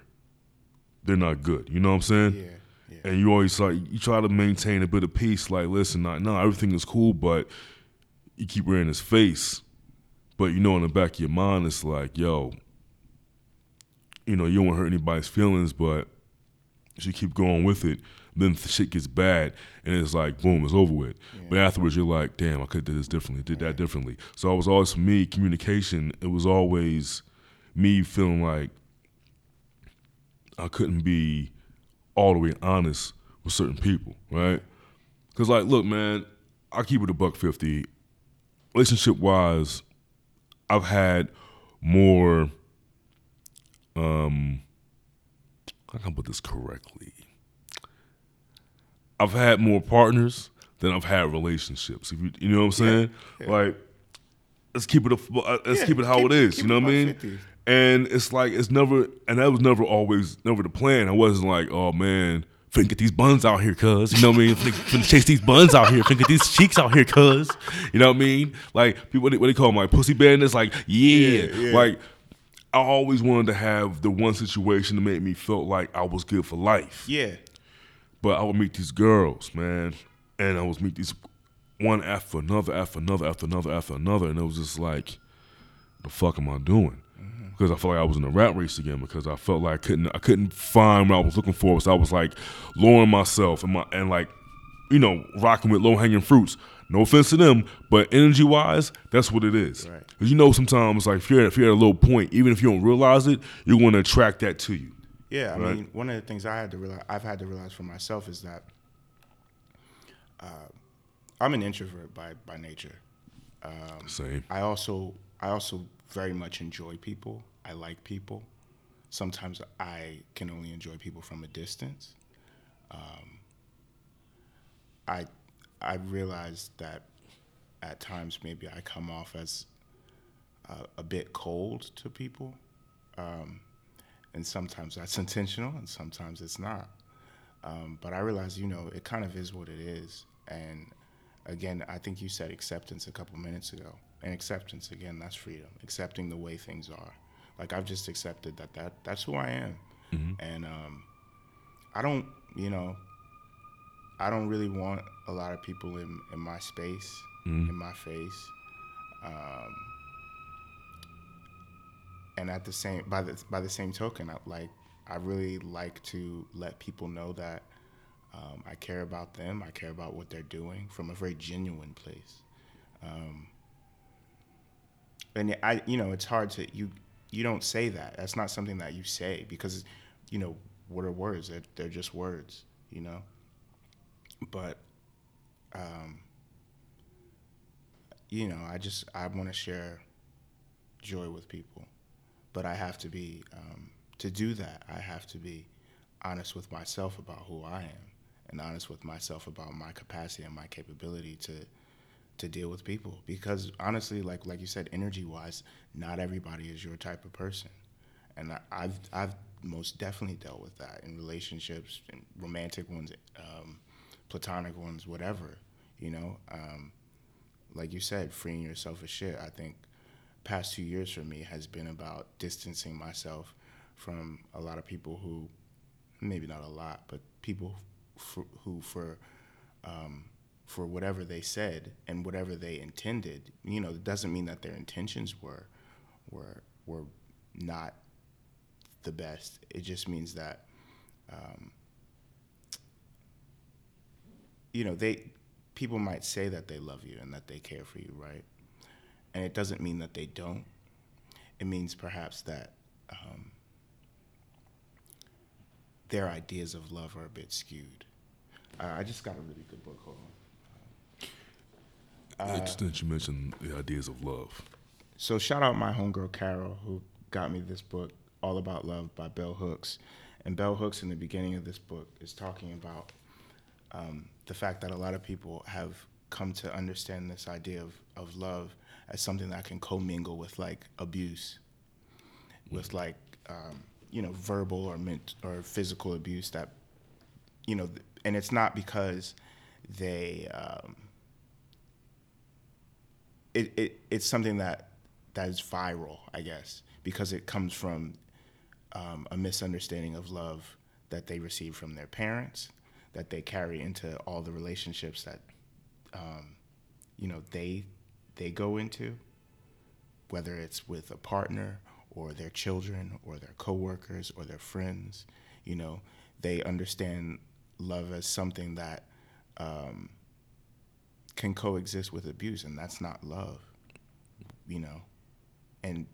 they're not good. You know what I'm saying? Yeah. Yeah. And you always like you try to maintain a bit of peace. Like, listen, not no, everything is cool, but you keep wearing his face. But you know, in the back of your mind, it's like, yo, you know, you don't want to hurt anybody's feelings, but you keep going with it, then the shit gets bad, and it's like, boom, it's over with. But afterwards, you're like, damn, I could have did this differently, did that differently. So it was always for me, communication. It was always me feeling like I couldn't be all the way honest with certain people, right? Because like, look, man, I keep it a buck fifty. Relationship wise, I've had more. Um, how can I put this correctly? I've had more partners than I've had relationships. If you, you know what I'm saying? Like, let's keep it. A, uh, let's Yeah, keep it how keep- it is. You know what I mean? 50. And it's like it's never, and that was never always never the plan. I wasn't like, oh man, finna get these buns out here, cuz you know what I mean? Finna, chase these buns out here, finna get these cheeks out here, cuz you know what I mean? Like people, what they, what they call them, like pussy bandits. Like yeah, Yeah, yeah. like I always wanted to have the one situation to make me feel like I was good for life. Yeah. But I would meet these girls, man, and I was meet these one after another, after another, after another, after another, and it was just like, the fuck am I doing? Mm-hmm. Because I felt like I was in a rat race again. Because I felt like I couldn't, I couldn't find what I was looking for. So I was like lowering myself and my and like, you know, rocking with low hanging fruits. No offense to them, but energy wise, that's what it is. Right. Because you know, sometimes like if you're if you're at a low point, even if you don't realize it, you're going to attract that to you. Yeah, I Right. mean, one of the things I had to realize, I've had to realize for myself is that uh, I'm an introvert by by nature. Same. I also I also very much enjoy people. I like people. Sometimes I can only enjoy people from a distance. Um, I I realized that at times maybe I come off as uh, a bit cold to people, um, and sometimes that's intentional, and sometimes it's not. Um, but I realize, you know, it kind of is what it is. And again, I think you said acceptance a couple minutes ago. And acceptance, again, that's freedom. Accepting the way things are. Like I've just accepted that, that that's who I am. And um, I don't, you know, I don't really want a lot of people in, in my space, in my face. Um, and at the same by the by the same token, I, like I really like to let people know that um, I care about them. I care about what they're doing from a very genuine place. Um, and I, you know, it's hard to you. You don't say that. That's not something that you say because, you know, what are words? They're, they're just words. You know. But, um, you know, I just I want to share joy with people but I have to be um, to do that. I have to be honest with myself about who I am, and honest with myself about my capacity and my capability to to deal with people. Because honestly, like like you said, energy wise, not everybody is your type of person, and I, I've I've most definitely dealt with that in relationships, in romantic ones, um, platonic ones, whatever. You know, um, like you said, freeing yourself of shit. I think past two years for me has been about distancing myself from a lot of people who, maybe not a lot, but people who for um, for whatever they said and whatever they intended, you know, it doesn't mean that their intentions were were were not the best. It just means that, um, you know, they people might say that they love you and that they care for you, right? And it doesn't mean that they don't. It means perhaps that um, their ideas of love are a bit skewed. Uh, I just got a really good book. Hold on. Interesting that you mentioned the ideas of love. So shout out my homegirl Carol who got me this book, All About Love by Bell Hooks. And Bell Hooks in the beginning of this book is talking about um, the fact that a lot of people have come to understand this idea of, of love as something that can commingle with like abuse, with like um, you know verbal or ment- or physical abuse that you know, and it's not because they um, it, it it's something that that is viral, I guess, because it comes from um, a misunderstanding of love that they receive from their parents, that they carry into all the relationships that um, you know they they go into, whether it's with a partner or their children or their coworkers or their friends. You know, they understand love as something that um, can coexist with abuse, and that's not love. You know, and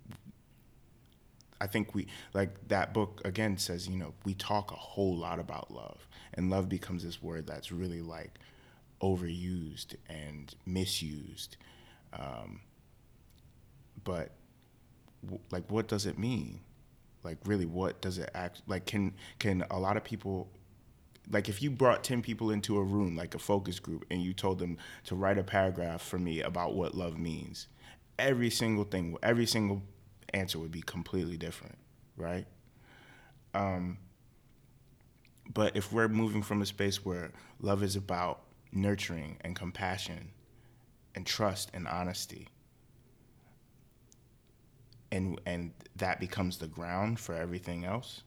I think we like that book again says, you know, we talk a whole lot about love, and love becomes this word that's really like overused and misused. Um, but w- like, what does it mean? Like, really, what does it act like? Can can a lot of people like if you brought 10 people into a room like a focus group and you told them to write a paragraph for me about what love means every single thing every single answer would be completely different right um, but if we're moving from a space where love is about nurturing and compassion and trust and honesty and and that becomes the ground for everything else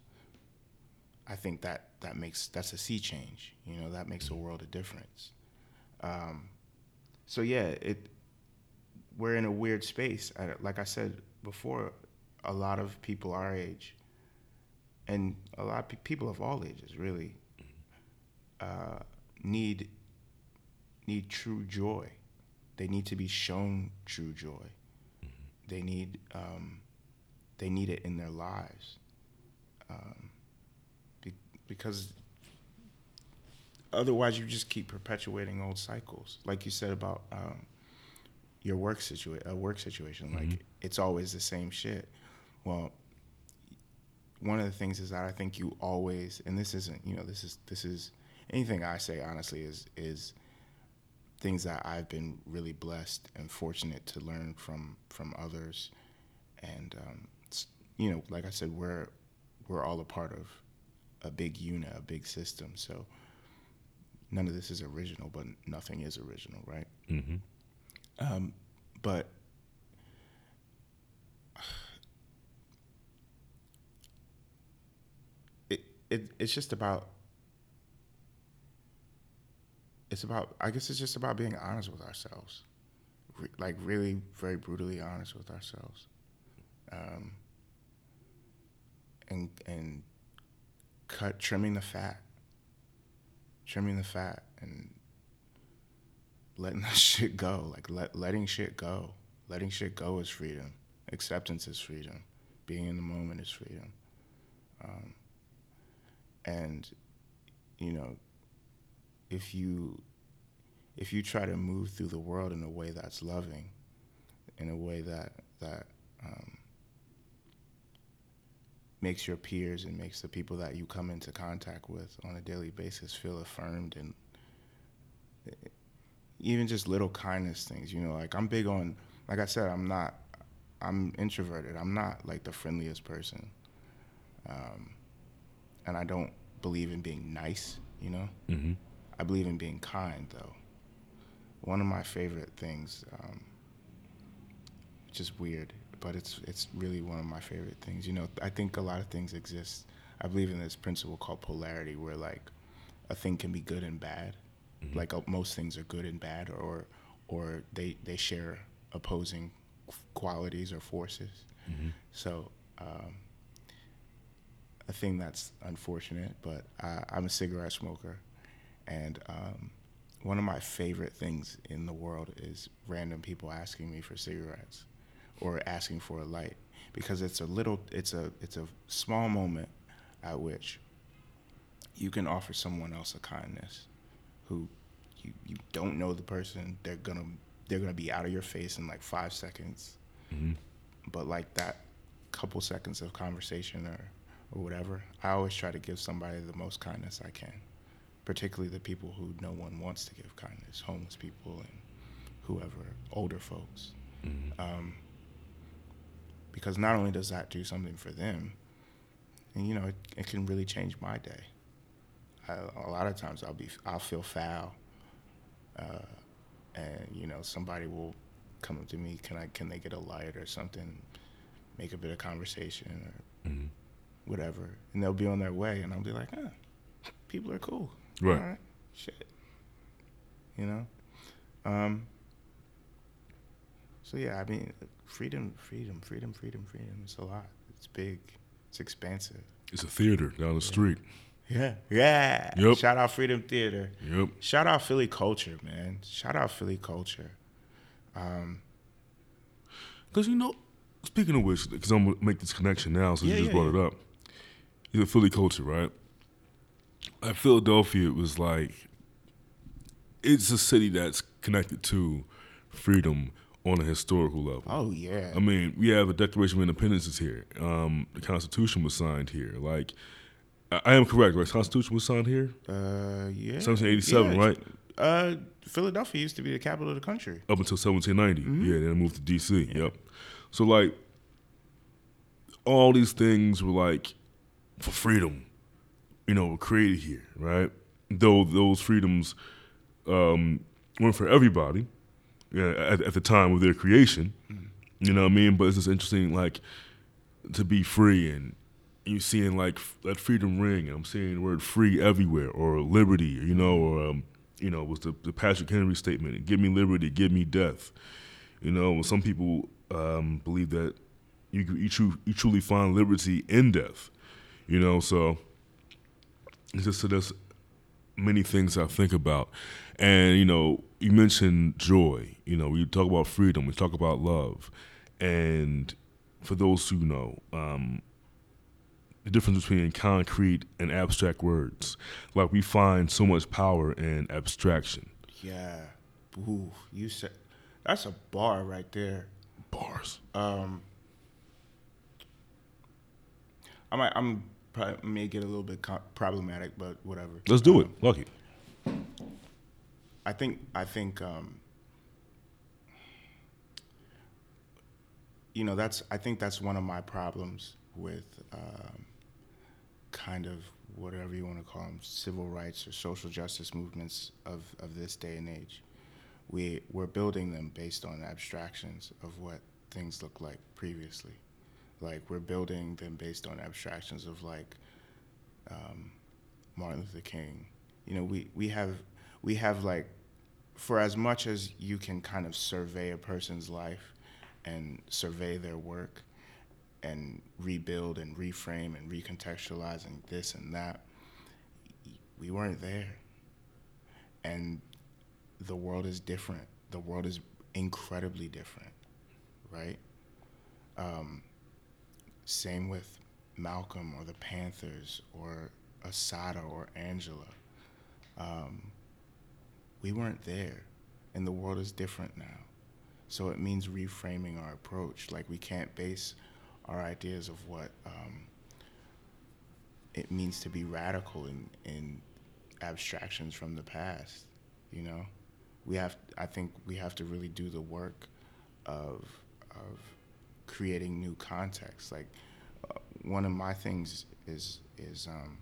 I think that that makes that's a sea change. You know, that makes a world of difference. Um, so yeah, it we're in a weird space. Like I said before, a lot of people our age, and a lot of people of all ages, really, uh, need need true joy. They need to be shown true joy. They need um, they need it in their lives. Um, because otherwise you just keep perpetuating old cycles like you said about um, your work situation a work situation mm-hmm. like it's always the same shit well one of the things is that i think you always and this isn't you know this is this is anything i say honestly is is things that i've been really blessed and fortunate to learn from from others and um, you know like i said we're we're all a part of a big unit, a big system. So none of this is original, but nothing is original, right? Mm-hmm. Um, but it, it it's just about it's about I guess it's just about being honest with ourselves, Re- like really very brutally honest with ourselves, um, and and cut trimming the fat, trimming the fat, and letting that shit go. Like let letting shit go. Letting shit go is freedom. Acceptance is freedom. Being in the moment is freedom. Um, and you know, if you if you try to move through the world in a way that's loving, in a way that that um, makes your peers and makes the people that you come into contact with on a daily basis feel affirmed and even just little kindness things you know like i'm big on like i said i'm not i'm introverted. I'm not like the friendliest person. Um, and i don't believe in being nice you know? Mm-hmm. I believe in being kind though one of my favorite things um, which is weird but it's it's really one of my favorite things. You know, I think a lot of things exist. I believe in this principle called polarity, where like a thing can be good and bad. Mm-hmm. Like uh, most things are good and bad, or or they they share opposing qualities or forces. Mm-hmm. So. Um, a thing that's unfortunate, but I, am a cigarette smoker, and um, one of my favorite things in the world is random people asking me for cigarettes or asking for a light because it's a little it's a it's a small moment at which you can offer someone else a kindness who you, you don't know the person. They're gonna they're gonna be out of your face in like five seconds. Hmm but like that couple seconds of conversation or or whatever i always try to give somebody the most kindness i can particularly the people who no one wants to give kindness homeless people and whoever older folks. Hmm um, because not only does that do something for them, and you know it, it can really change my day. I, a lot of times I'll be I'll feel foul, uh, and you know somebody will come up to me, can I can they get a light or something, make a bit of conversation or hmm whatever, and they'll be on their way, and I'll be like, huh, people are cool, Right. Shit, you know. Um, so yeah, I mean, freedom, freedom, freedom, freedom, freedom. It's a lot. It's big. It's expansive. It's a theater down the street. Yeah, yeah. Yep. Shout out Freedom Theater. Yep. Shout out Philly culture, man. Shout out Philly culture. Um, Because you know, speaking of which, because I'm gonna make this connection now, since Yeah, you just yeah, brought yeah. it up. You're a Philly culture, right? At Philadelphia, it was like it's a city that's connected to freedom on a historical level. oh yeah. I mean, we have a Declaration of Independence is here. Um, the Constitution was signed here. Like, I, I am correct, right? Constitution was signed here, uh, yeah. 1787, Yeah. right? Uh, Philadelphia used to be the capital of the country. Up until 1790. Mm-hmm. Yeah, then it moved to D.C. Yep. So like, all these things were like for freedom, you know, were created here, right? Though those freedoms um, weren't for everybody at, at the time of their creation. You know what I mean? But it's just interesting, like, to be free and you seeing like that freedom ring, I'm seeing the word free everywhere, or liberty, you know, or um, you know, was the, the Patrick Henry statement: "Give me liberty, give me death." You know, some people um, believe that you you, you truly find liberty in death. You know, so just so there's many things I think about, and you know, you mentioned joy. You know, we talk about freedom, we talk about love, and for those who know, um, the difference between concrete and abstract words. Like we find so much power in abstraction. Yeah. Ooh, you said that's a bar right there. Bars. Um, I might, I'm probably may get a little bit co- problematic, but whatever. Let's do it. Um, Lucky. I think I think um, you know that's I think that's one of my problems with um, kind of whatever you want to call them civil rights or social justice movements of, of this day and age. We we're building them based on abstractions of what things looked like previously. Like we're building them based on abstractions of like um, Martin Luther King. You know, we, we have we have like for as much as you can kind of survey a person's life and survey their work and rebuild and reframe and recontextualize and this and that, we weren't there. And the world is different. The world is incredibly different, right? Um, same with Malcolm or the Panthers or Assata or Angela. Um, we weren't there, and the world is different now. So it means reframing our approach. Like we can't base our ideas of what um, it means to be radical in, in abstractions from the past. You know, we have. I think we have to really do the work of of creating new context. Like uh, one of my things is is um,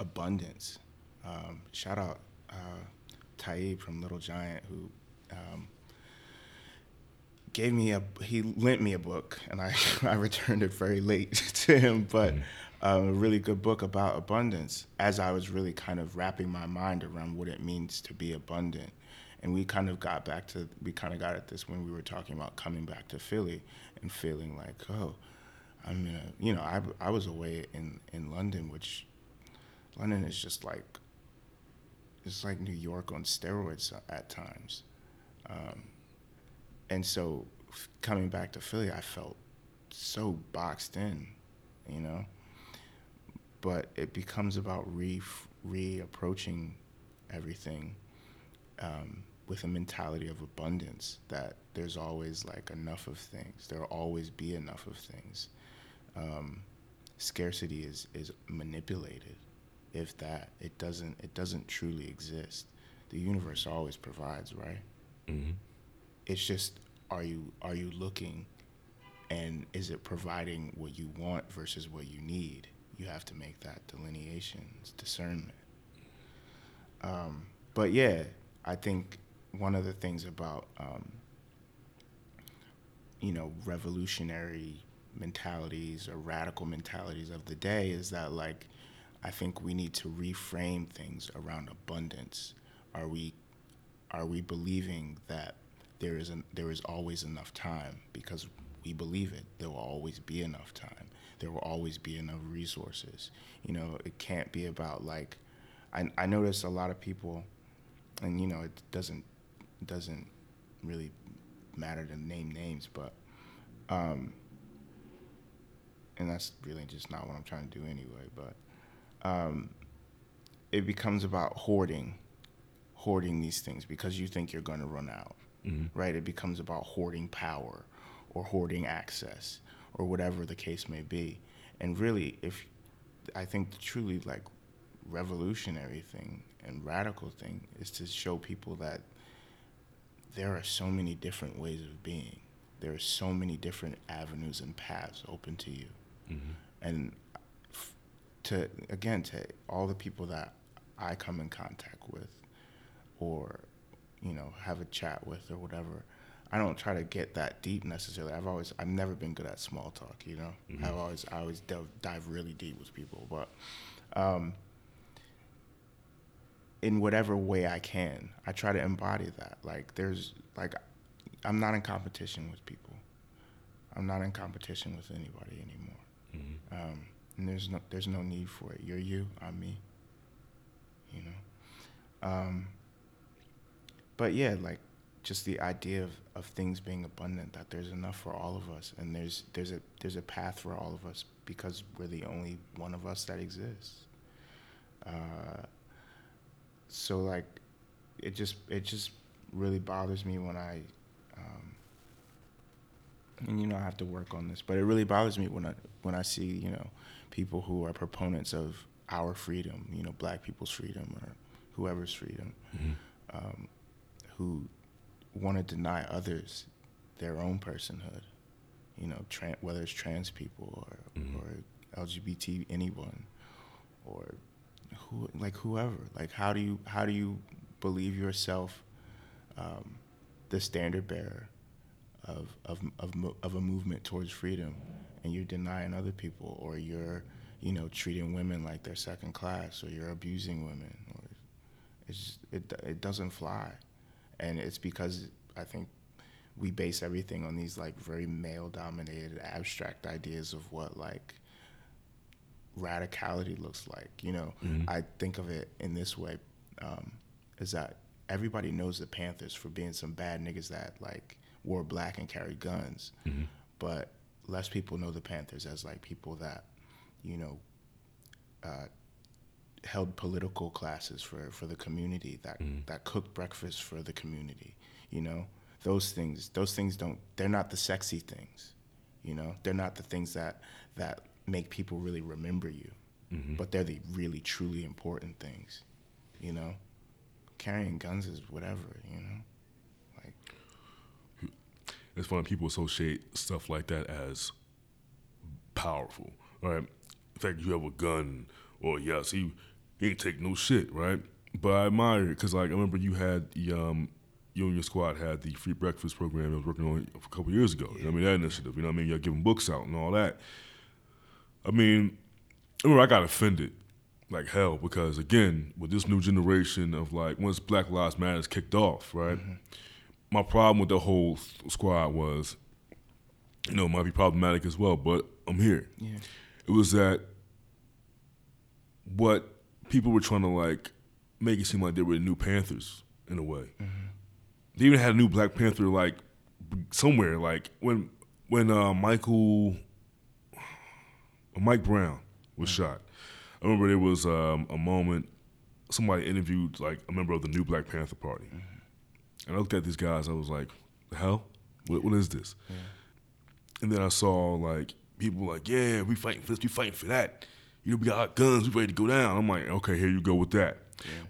abundance. Um, shout out uh, Taib from Little Giant who um, gave me a he lent me a book and I I returned it very late to him, but um, a really good book about abundance. As I was really kind of wrapping my mind around what it means to be abundant, and we kind of got back to we kind of got at this when we were talking about coming back to Philly and feeling like oh. I'm gonna, you know, I, I was away in, in London, which London is just like it's like New York on steroids at times. Um, and so coming back to Philly, I felt so boxed in, you know. But it becomes about re reapproaching everything um, with a mentality of abundance. That there's always like enough of things. There will always be enough of things. Um, scarcity is is manipulated if that it doesn't it doesn't truly exist the universe always provides right mm-hmm. it's just are you are you looking and is it providing what you want versus what you need you have to make that delineation discernment um, but yeah i think one of the things about um, you know revolutionary mentalities or radical mentalities of the day is that like I think we need to reframe things around abundance. Are we are we believing that there is an, there is always enough time because we believe it. There will always be enough time. There will always be enough resources. You know, it can't be about like I I notice a lot of people and you know, it doesn't doesn't really matter to name names, but um, and that's really just not what I'm trying to do anyway. But um, it becomes about hoarding, hoarding these things because you think you're going to run out, mm-hmm. right? It becomes about hoarding power or hoarding access or whatever the case may be. And really, if I think the truly like revolutionary thing and radical thing is to show people that there are so many different ways of being. There are so many different avenues and paths open to you. Mm-hmm. And to again to all the people that I come in contact with, or you know have a chat with or whatever. I don't try to get that deep necessarily. I've always I've never been good at small talk. You know, mm-hmm. I've always I always dive, dive really deep with people, but. Um, in whatever way I can, I try to embody that. Like there's like I'm not in competition with people. I'm not in competition with anybody anymore. Mm-hmm. Um, and there's no there's no need for it. You're you, I'm me. You know. Um, but yeah, like just the idea of, of things being abundant, that there's enough for all of us, and there's there's a there's a path for all of us because we're the only one of us that exists. Uh, so like, it just it just really bothers me when I and you know I have to work on this, but it really bothers me when I when I see you know people who are proponents of our freedom, you know, black people's freedom or whoever's freedom, mm-hmm. um, who want to deny others their own personhood, you know, whether it's trans people or, mm-hmm. or LGBT anyone, or who like whoever. Like, how do you how do you believe yourself um, the standard bearer of, of, of, of a movement towards freedom and you're denying other people or you're you know treating women like they're second class or you're abusing women or it's it, it doesn't fly and it's because i think we base everything on these like very male dominated abstract ideas of what like radicality looks like you know mm-hmm. i think of it in this way um, is that everybody knows the panthers for being some bad niggas that like wore black and carried guns. Mm-hmm. But less people know the Panthers as like people that, you know, uh, held political classes for, for the community that mm-hmm. that cooked breakfast for the community. You know, those things those things don't they're not the sexy things. You know, they're not the things that that make people really remember you. Mm-hmm. But they're the really truly important things. You know, carrying guns is whatever. You know it's funny people associate stuff like that as powerful, right? In fact, you have a gun, or yes, he he ain't take no shit, right? But I admire it because like I remember you had the um, you and your squad had the free breakfast program I was working on a couple years ago. Yeah. You know I mean that initiative. You know what I mean? You're giving books out and all that. I mean, I remember I got offended like hell because again, with this new generation of like once Black Lives Matter kicked off, right? Mm-hmm my problem with the whole squad was, you know, it might be problematic as well, but I'm here. Yeah. It was that what people were trying to like make it seem like they were the new Panthers in a way. They even had a new Black Panther like somewhere. Like when when uh, Michael Mike Brown was mm. shot. I remember there was um, a moment somebody interviewed like a member of the new Black Panther Party, mm-hmm. and I looked at these guys. I was like, "The hell? What, what is this?" And then I saw like people like, "Yeah, we fighting for this. We fighting for that. You know, we got our guns. We ready to go down." I'm like, "Okay, here you go with that."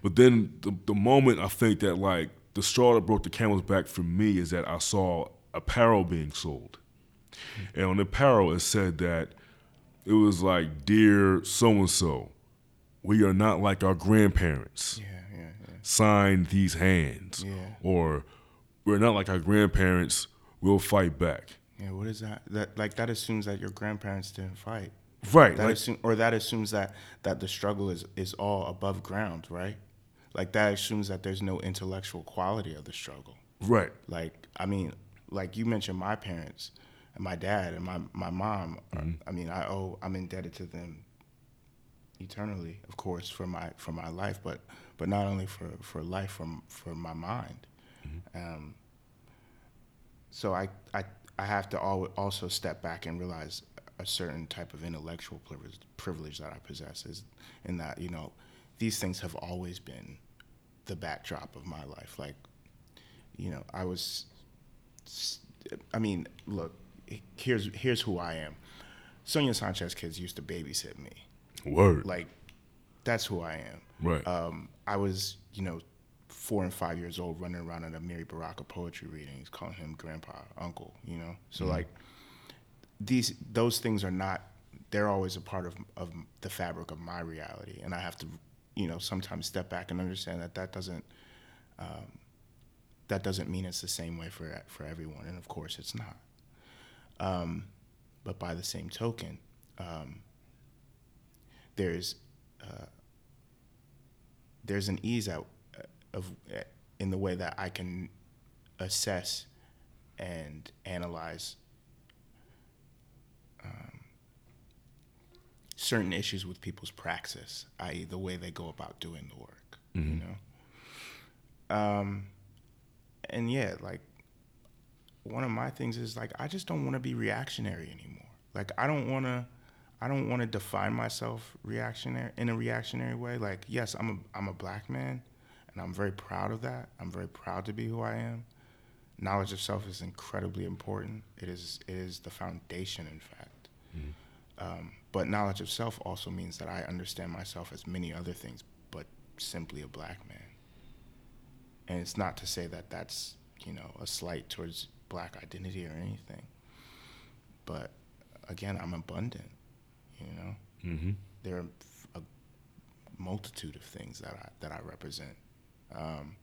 But then the the moment I think that like the straw that broke the camel's back for me is that I saw apparel being sold, hmm. and on the apparel it said that it was like, "Dear so and so, we are not like our grandparents." Yeah, yeah, yeah. sign these hands. Or we're not like our grandparents, we'll fight back. Yeah, what is that? That like that assumes that your grandparents didn't fight. Right. That Like, assume, or that assumes that that the struggle is is all above ground, right? Like that assumes that there's no intellectual quality of the struggle. right. Like I mean, like you mentioned my parents and my dad and my my mom. are- I mean, I owe I'm indebted to them eternally, of course, for my for my life, but but not only for for life, from for my mind. Mm-hmm. Um, so I, I I have to al- also step back and realize a certain type of intellectual privilege, privilege that I possess is in that you know these things have always been the backdrop of my life. Like you know I was, I mean, look, here's here's who I am. Sonia Sanchez kids used to babysit me. Word. Like that's who I am. Right. Um, I was, you know, four and five years old running around at Amiri Baraka poetry readings, calling him grandpa, uncle, you know? So like these those things are not they're always a part of of the fabric of my reality and I have to, you know, sometimes step back and understand that that doesn't um, that doesn't mean it's the same way for for everyone and of course it's not. Um, but by the same token, um, there's uh, there's an ease out of in the way that I can assess and analyze um, certain issues with people's praxis, i.e., the way they go about doing the work. You know, um, and yeah, like one of my things is like I just don't want to be reactionary anymore. Like I don't want to I don't want to define myself reactionary in a reactionary way. Like yes, I'm a I'm a black man and I'm very proud of that. I'm very proud to be who I am. Knowledge of self is incredibly important. It is it is the foundation in fact. Um, but knowledge of self also means that I understand myself as many other things, but simply a black man. And it's not to say that that's you know a slight towards black identity or anything. But again, I'm abundant. You know, mm-hmm. there are a multitude of things that I that I represent. Um,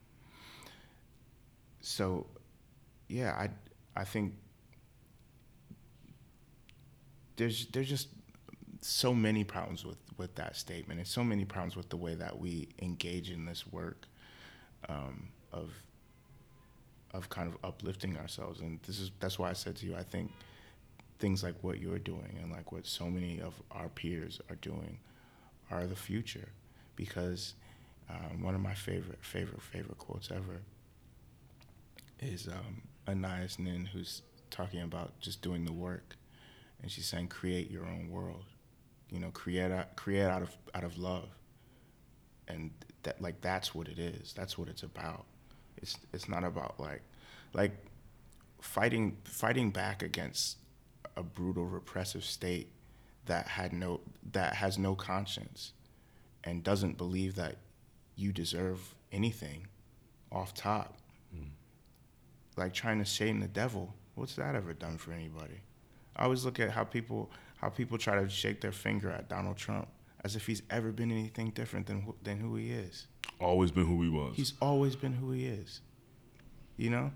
so, yeah, I I think there's there's just so many problems with with that statement, and so many problems with the way that we engage in this work um, of of kind of uplifting ourselves. And this is that's why I said to you, I think things like what you're doing and like what so many of our peers are doing are the future. Because um, one of my favorite favorite favorite quotes ever is um, Anais Nin who's talking about just doing the work. And she's saying create your own world. You know create out, create out of out of love. And that like that's what it is. That's what it's about it's it's not about like like fighting fighting back against a brutal repressive state that had no that has no conscience and doesn't believe that you deserve anything off top. Hmm. Like trying to shame the devil what's that ever done for anybody? I always look at how people how people try to shake their finger at donald trump as if he's ever been anything different than than who he is Always been who he was. He's always been who he is. You know?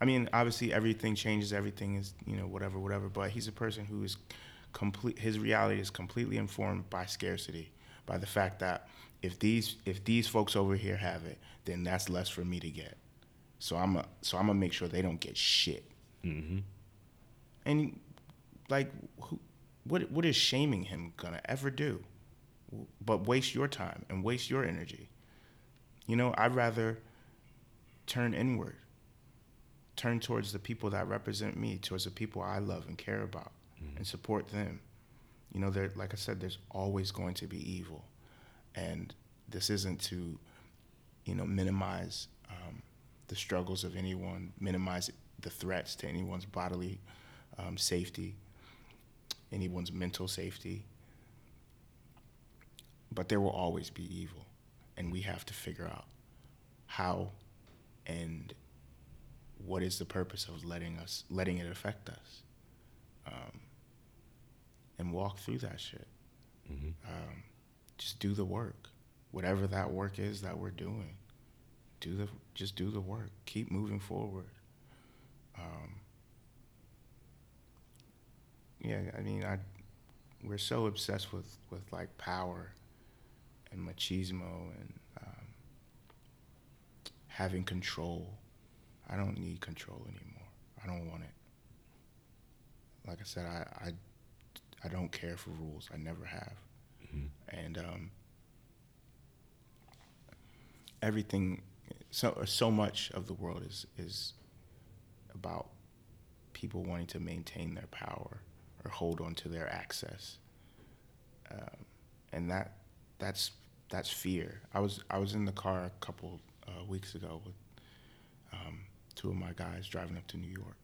I mean, obviously everything changes, everything is, you know, whatever, whatever, but he's a person who is complete his reality is completely informed by scarcity, by the fact that if these if these folks over here have it, then that's less for me to get. So I'm a, so I'm gonna make sure they don't get shit. mm-hmm. And like who what what is shaming him gonna ever do? But waste your time and waste your energy. You know, I'd rather turn inward, turn towards the people that represent me, towards the people I love and care about, mm-hmm. and support them. You know, there, like I said, there's always going to be evil, and this isn't to, you know, minimize um, the struggles of anyone, minimize the threats to anyone's bodily um, safety, anyone's mental safety. But there will always be evil, and we have to figure out how and what is the purpose of letting us letting it affect us um, and walk through that shit. Mm-hmm. um, just do the work. Whatever that work is that we're doing do the just do the work. Keep moving forward. Um, yeah i mean i we're so obsessed with with like power and machismo and um, having control. I don't need control anymore. I don't want it. Like I said, I I, I don't care for rules. I never have. Mm-hmm. And um, everything, so so much of the world is is about people wanting to maintain their power or hold on to their access. Um, and that that's that's fear. I was I was in the car a couple uh, weeks ago with um, two of my guys driving up to New York,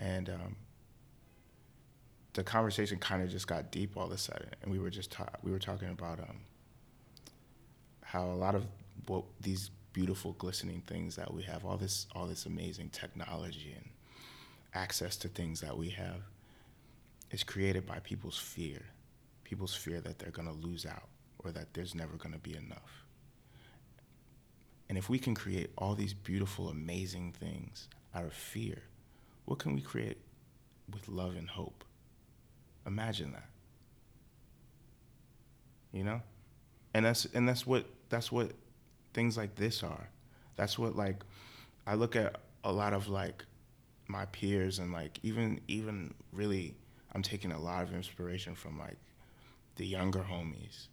and um, the conversation kind of just got deep all of a sudden, and we were just ta- we were talking about um, how a lot of what these beautiful glistening things that we have, all this all this amazing technology and access to things that we have, is created by people's fear, people's fear that they're going to lose out or that there's never going to be enough. And if we can create all these beautiful, amazing things out of fear, what can we create with love and hope? Imagine that. You know? And that's and that's what that's what things like this are. That's what like I look at a lot of like my peers and like even even really I'm taking a lot of inspiration from like the younger homies.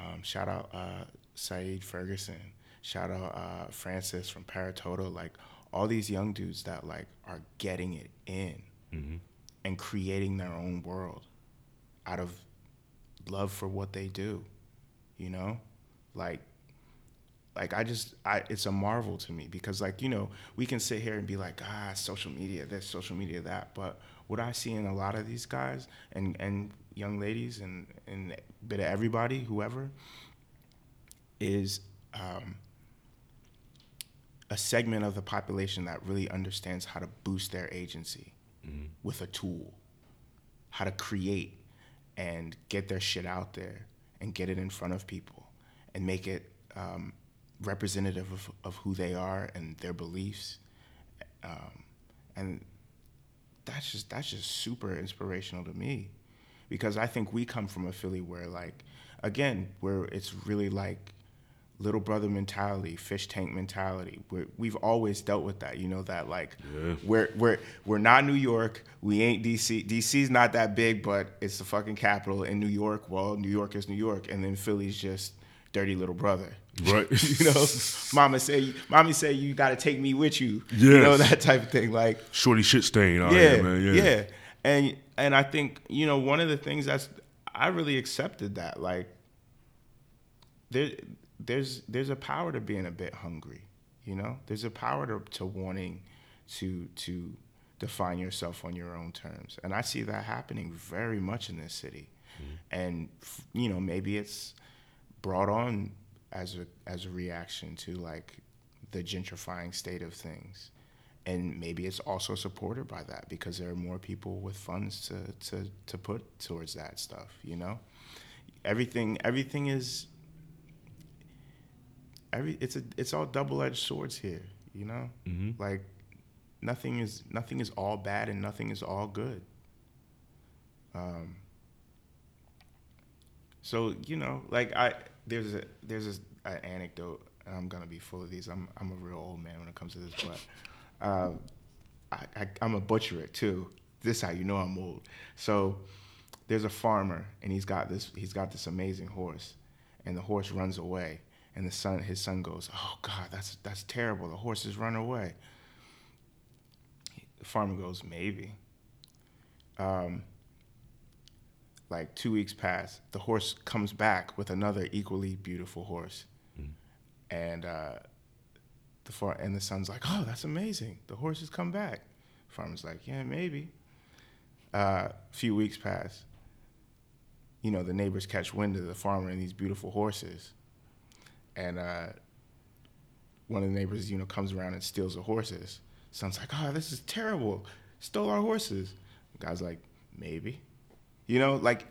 Um, shout out uh, Saeed Ferguson, Shout out uh, Francis from Paratoto. Like all these young dudes that like are getting it in mm-hmm. and creating their own world out of love for what they do. You know, like like I just I it's a marvel to me because like you know we can sit here and be like ah social media this social media that but what I see in a lot of these guys and and young ladies and and bit of everybody whoever is um, a segment of the population that really understands how to boost their agency mm-hmm. with a tool, how to create and get their shit out there and get it in front of people and make it um, representative of, of who they are and their beliefs. Um, and that's just that's just super inspirational to me because I think we come from a Philly where like again where it's really like little brother mentality, fish tank mentality. we have always dealt with that. You know that like yeah. we're we're we're not New York. We ain't DC. DC's not that big, but it's the fucking capital. In New York, well, New York is New York, and then Philly's just dirty little brother. Right. you know, mama say, mommy say you got to take me with you. Yes. You know that type of thing. Like shorty shit stain. Yeah, man. Yeah. yeah. And and I think you know one of the things that's I really accepted that like there there's there's a power to being a bit hungry, you know. There's a power to, to wanting to to define yourself on your own terms, and I see that happening very much in this city. Mm-hmm. And you know, maybe it's brought on as a as a reaction to like the gentrifying state of things. And maybe it's also supported by that because there are more people with funds to, to, to put towards that stuff, you know? Everything everything is every it's a it's all double edged swords here. You know, mm-hmm. like nothing is nothing is all bad and nothing is all good. Um. So you know, like I there's a there's a, an anecdote. And I'm gonna be full of these. I'm I'm a real old man when it comes to this, but um, I, I I'm a butcher it too. This how you know I'm old. So there's a farmer and he's got this he's got this amazing horse, and the horse runs away, and the son his son goes, oh God, that's that's terrible. The horse has run away. The farmer goes, maybe. Um, like two weeks pass, the horse comes back with another equally beautiful horse, and uh, the far and the son's like, "Oh, that's amazing! The horse has come back." Farmer's like, "Yeah, maybe." A uh, few weeks pass. You know, the neighbors catch wind of the farmer and these beautiful horses, and uh, one of the neighbors, you know, comes around and steals the horses. Son's like, "Oh, this is terrible! Stole our horses." The guy's like, "Maybe." You know, like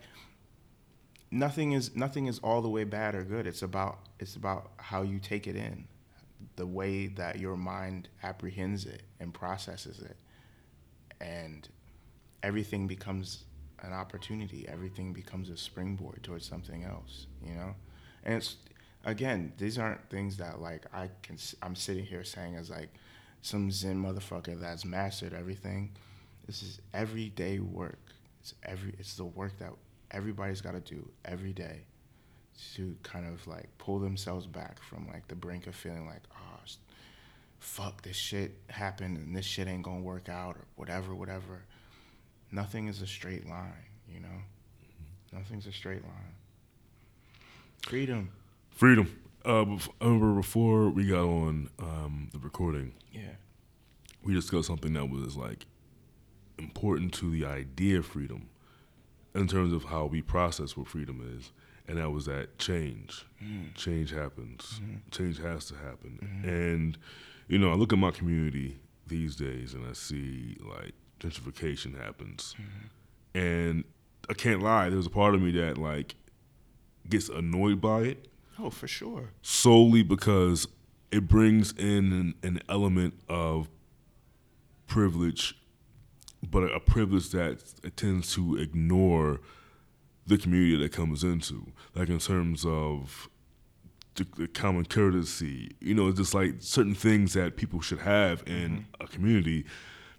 nothing is nothing is all the way bad or good. It's about it's about how you take it in, the way that your mind apprehends it and processes it, and everything becomes an opportunity. Everything becomes a springboard towards something else. You know, and it's again these aren't things that like I can I'm sitting here saying as like some zen motherfucker that's mastered everything. This is everyday work. It's every it's the work that everybody's got to do every day to kind of like pull themselves back from like the brink of feeling like oh fuck this shit happened and this shit ain't gonna work out or whatever whatever nothing is a straight line you know nothing's a straight line freedom Freedom. Uh, remember before we got on um, the recording, yeah we discussed something that was like important to the idea of freedom in terms of how we process what freedom is. And that was that change. Change happens. Change has to happen. And, you know, I look at my community these days and I see like gentrification happens. Mm-hmm. And I can't lie, there's a part of me that like gets annoyed by it. Oh for sure. Solely because it brings in an, an element of privilege, but a privilege that tends to ignore the community that comes into, like in terms of the, the common courtesy. You know, just like certain things that people should have in a community.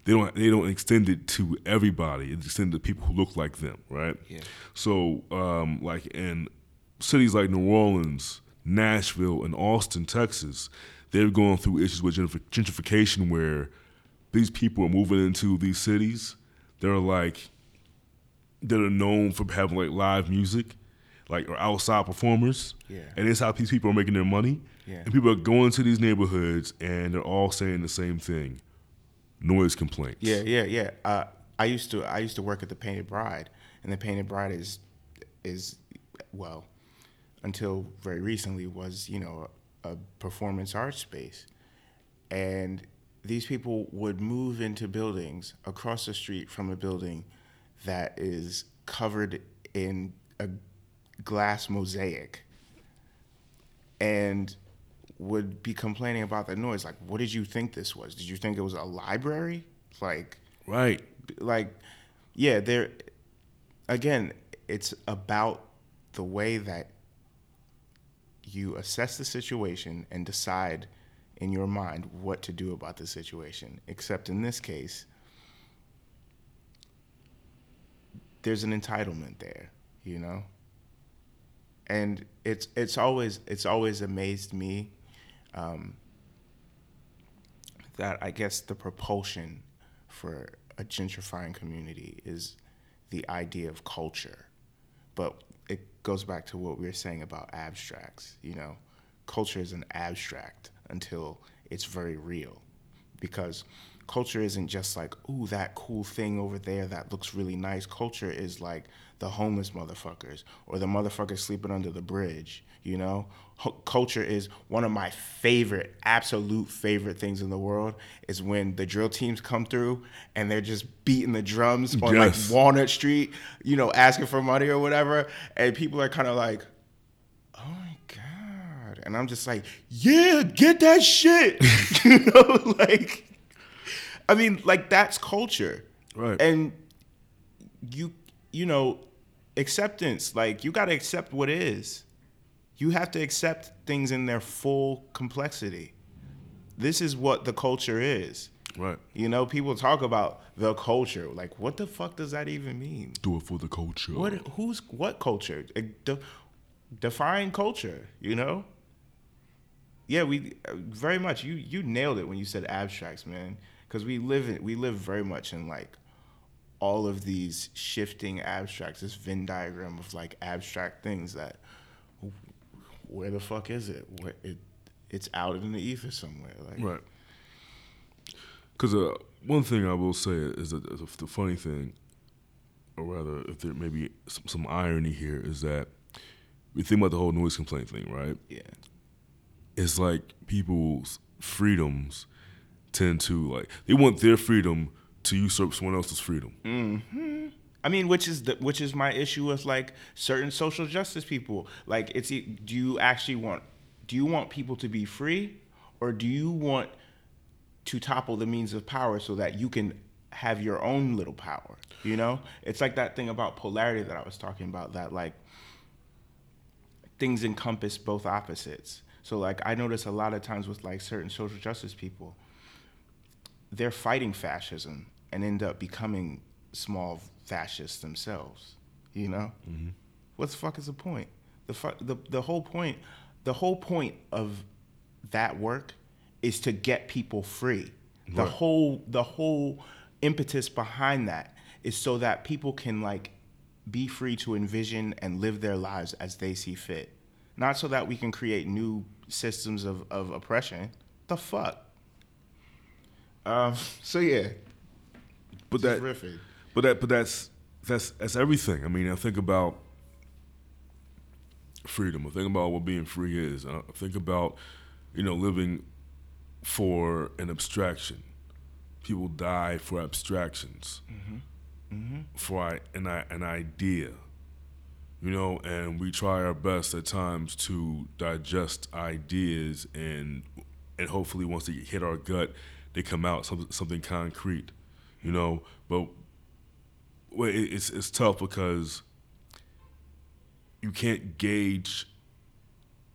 They don't. They don't extend it to everybody. It's extended to people who look like them, right? Yeah. So, um, like in cities like New Orleans, Nashville, and Austin, Texas, they're going through issues with gentrification where these people are moving into these cities. They're like, that are known for having like live music, like or outside performers. Yeah. And it's how these people are making their money. Yeah. And people are going to these neighborhoods and they're all saying the same thing. Noise complaints. Yeah, yeah, yeah. Uh, I used to I used to work at the Painted Bride, and the Painted Bride is is well until very recently was you know a, performance art space, and these people would move into buildings across the street from a building that is covered in a glass mosaic and would be complaining about the noise. Like, what did you think this was? Did you think it was a library? Like, Right. like, yeah, there. Again, it's about the way that you assess the situation and decide in your mind what to do about the situation. Except in this case, there's an entitlement there, you know. And it's it's always it's always amazed me um, that I guess the propulsion for a gentrifying community is the idea of culture. But it goes back to what we were saying about abstracts. You know, culture is an abstract until it's very real. Because culture isn't just like, ooh, that cool thing over there that looks really nice. Culture is like the homeless motherfuckers or the motherfuckers sleeping under the bridge, you know? Ho- culture is one of my favorite, absolute favorite things in the world is when the drill teams come through and they're just beating the drums on Yes. like Walnut Street, you know, asking for money or whatever. And people are kind of like, oh my God. And I'm just like, yeah, get that shit. you know, like, I mean, like that's culture. Right. And you, you know, acceptance, like you got to accept what is. You have to accept things in their full complexity. This is what the culture is. Right. You know, people talk about the culture. Like, what the fuck does that even mean? Do it for the culture. What? Who's what culture? De- define culture. You know. Yeah, we very much. You you nailed it when you said abstracts, man. Because we live in we live very much in like all of these shifting abstracts. This Venn diagram of like abstract things that where the fuck is it? Where it it's out in the ether somewhere. Like Right. Because uh, one thing I will say is that the funny thing, or rather, if there may be some, some irony here, is that we think about the whole noise complaint thing, right? yeah. It's like people's freedoms tend to like they want their freedom to usurp someone else's freedom. Mm-hmm. I mean, which is the which is my issue with like certain social justice people. Like, it's do you actually want do you want people to be free, or do you want to topple the means of power so that you can have your own little power? You know, it's like that thing about polarity that I was talking about. That like things encompass both opposites. So like I notice a lot of times with like certain social justice people, they're fighting fascism and end up becoming small fascists themselves. You know, mm-hmm. what the fuck is the point? The, fu- the the whole point, the whole point of that work is to get people free. The whole the whole impetus behind that is so that people can like be free to envision and live their lives as they see fit. Not so that we can create new systems of, of oppression. The fuck? Um, so yeah, But that, terrific. but that, but that's that's that's everything. I mean, I think about freedom. I think about what being free is. I think about you know living for an abstraction. People die for abstractions, for an an idea. You know, and we try our best at times to digest ideas and and hopefully once they hit our gut, they come out something something concrete. You know, but well, it's it's tough because you can't gauge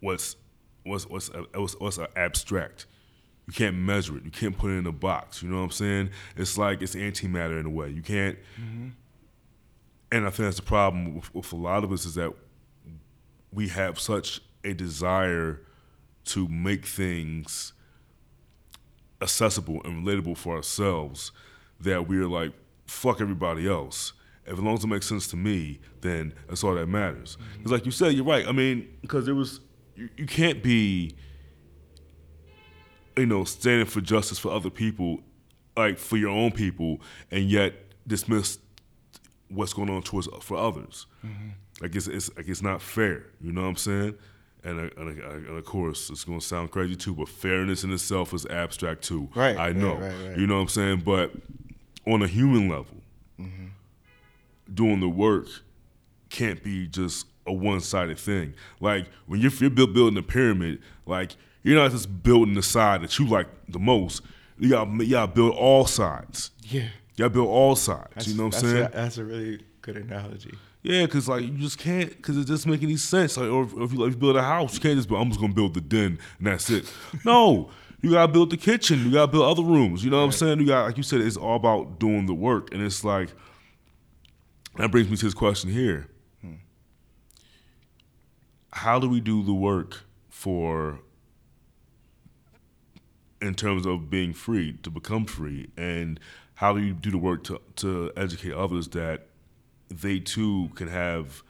what's what's what's what's, what's abstract. You can't measure it. You can't put it in a box. You know what I'm saying? It's like it's antimatter in a way. You can't. Mm-hmm. And I think that's the problem with, with a lot of us is that we have such a desire to make things accessible and relatable for ourselves that we're like, fuck everybody else. If as long as it makes sense to me, then that's all that matters. Mm-hmm. Because like you said, you're right. I mean, because there was, you, you can't be, you know, standing for justice for other people, like for your own people, and yet dismiss what's going on towards for others. Mm-hmm. Like it's, it's like it's not fair. You know what I'm saying? And, uh, and, uh, and of course, it's going to sound crazy too, but fairness in itself is abstract too. Right, I know. right, right. right. You know what I'm saying? But on a human level, doing the work can't be just a one-sided thing. Like when you're, you're building a pyramid, like you're not just building the side that you like the most. You got you got build all sides. Yeah. You got build all sides. That's, you know what I'm saying? A, that's a really good analogy. Yeah, because like you just can't, because it doesn't make any sense. Like, or if, if, you, if you build a house, you can't just. Be, I'm just gonna build the den and that's it. no, you gotta build the kitchen. You gotta build other rooms. You know what I'm saying? You got, like you said, it's all about doing the work, and it's like that brings me to this question here: hmm. How do we do the work for, in terms of being free to become free, and how do you do the work to to educate others that they too can have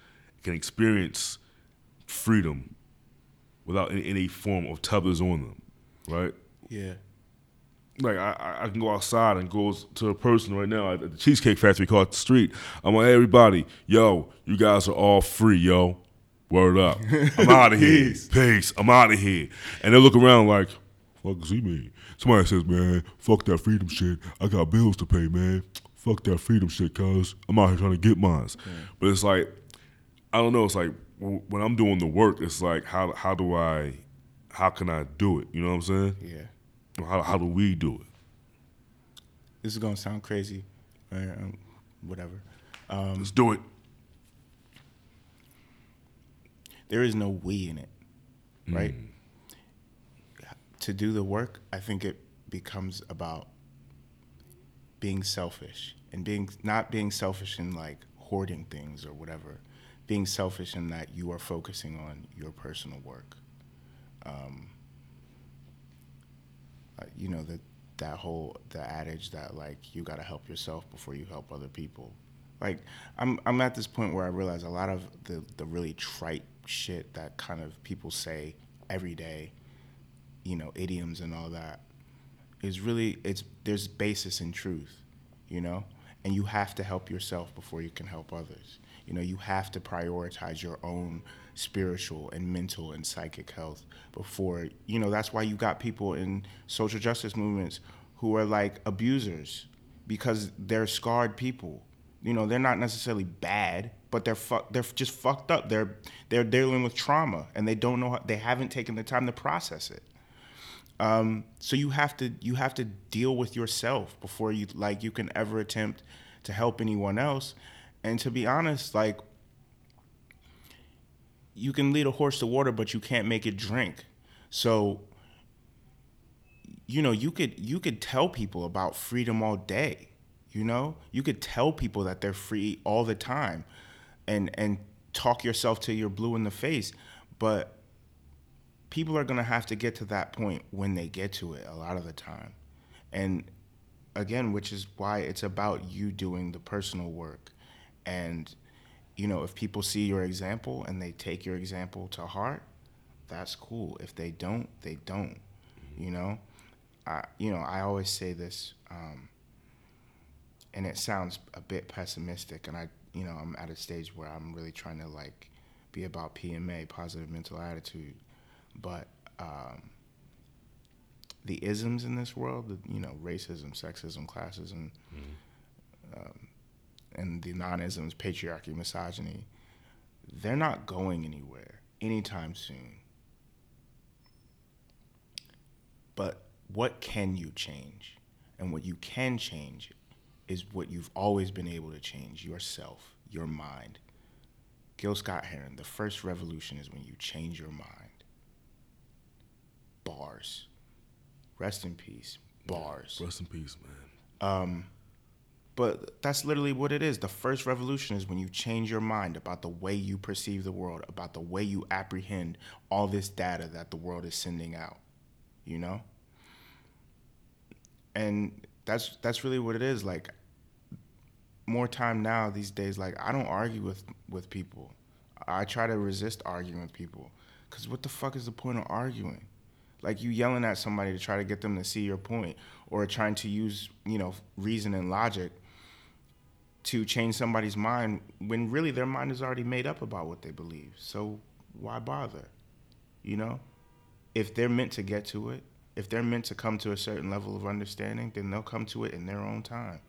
can experience freedom without any, any form of tethers on them, right? Yeah. Like I, I- can go outside and go to a person right now at the Cheesecake Factory across the street. I'm like, hey, everybody, yo, you guys are all free, yo. Word up. I'm out of here. Peace. Peace. I'm out of here. And they look around like, fuck does he mean? Somebody says, man, fuck that freedom shit. I got bills to pay, man. Fuck that freedom shit, cuz I'm out here trying to get mine. But it's like, I don't know. It's like when I'm doing the work, it's like, how how do I, how can I do it? You know what I'm saying? Yeah. How, how do we do it? This is gonna sound crazy, or, um, whatever. Um, Let's do it. there is no we in it, right? To do the work, I think it becomes about being selfish and being not being selfish in like hoarding things or whatever, being selfish in that you are focusing on your personal work. Um, uh, you know that that whole the adage that like you got to help yourself before you help other people. Like I'm I'm at this point where I realize a lot of the the really trite shit that kind of people say every day, you know, idioms and all that is really it's there's basis in truth, you know? And you have to help yourself before you can help others. You know, you have to prioritize your own spiritual and mental and psychic health before, you know, that's why you got people in social justice movements who are like abusers because they're scarred people. You know, they're not necessarily bad, but they're fu- they're just fucked up. They're they're dealing with trauma and they don't know how, they haven't taken the time to process it. Um, so you have to you have to deal with yourself before you like you can ever attempt to help anyone else. And to be honest, like you can lead a horse to water, but you can't make it drink. So you know you could you could tell people about freedom all day. You know you could tell people that they're free all the time, and and talk yourself till you're blue in the face, but people are going to have to get to that point when they get to it a lot of the time. And again, which is why it's about you doing the personal work. And, you know, if people see your example and they take your example to heart, that's cool. If they don't, they don't. You know, I, you know, I always say this, um, and it sounds a bit pessimistic. And I, you know, I'm at a stage where I'm really trying to like be about PMA, positive mental attitude but um, the isms in this world, the, you know, racism, sexism, classism, mm-hmm. um, and the non-isms, patriarchy, misogyny, they're not going anywhere anytime soon. But what can you change? And what you can change is what you've always been able to change yourself, your mind. Gil Scott Heron, the first revolution is when you change your mind bars. Rest in peace, bars. Rest in peace, man. Um, but that's literally what it is. The first revolution is when you change your mind about the way you perceive the world, about the way you apprehend all this data that the world is sending out. You know? And that's that's really what it is. Like more time now these days, like I don't argue with with people. I try to resist arguing with people. Cause what the fuck is the point of arguing? Like you yelling at somebody to try to get them to see your point or trying to use you know reason and logic to change somebody's mind when really their mind is already made up about what they believe. So why bother you know? If they're meant to get to it if they're meant to come to a certain level of understanding then they'll come to it in their own time.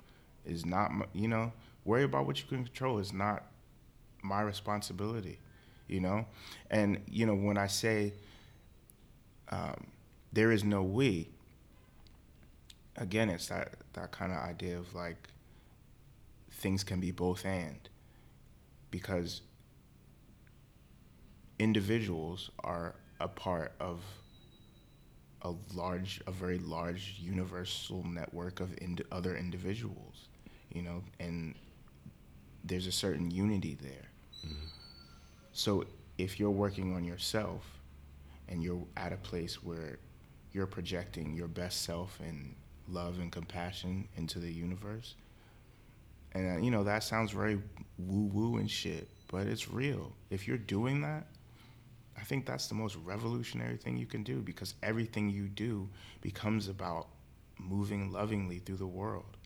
Is not you know worry about what you can control is not my responsibility you know? And you know when i say um, there is no we. Again, it's that that kind of idea of like things can be both and because individuals are a part of a large a very large universal network of ind- other individuals you know and there's a certain unity there mm-hmm. so if you're working on yourself and you're at a place where you're projecting your best self and love and compassion into the universe. And uh, you know that sounds very woo woo and shit, but it's real. If you're doing that, I think that's the most revolutionary thing you can do because everything you do becomes about moving lovingly through the world.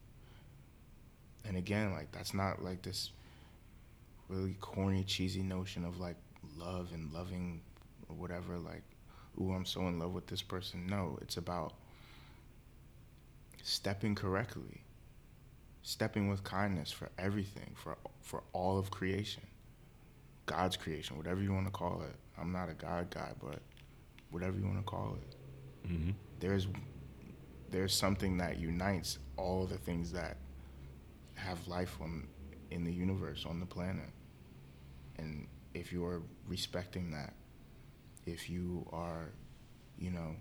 And again, like that's not like this really corny, cheesy notion of like love and loving or whatever. Like ooh, I'm so in love with this person. No, it's about stepping correctly, stepping with kindness for everything, for for all of creation, God's creation, whatever you want to call it. I'm not a God guy, but whatever you want to call it. Mm-hmm. There's there's something that unites all the things that have life on in the universe on the planet, and if you're respecting that if you are, you know,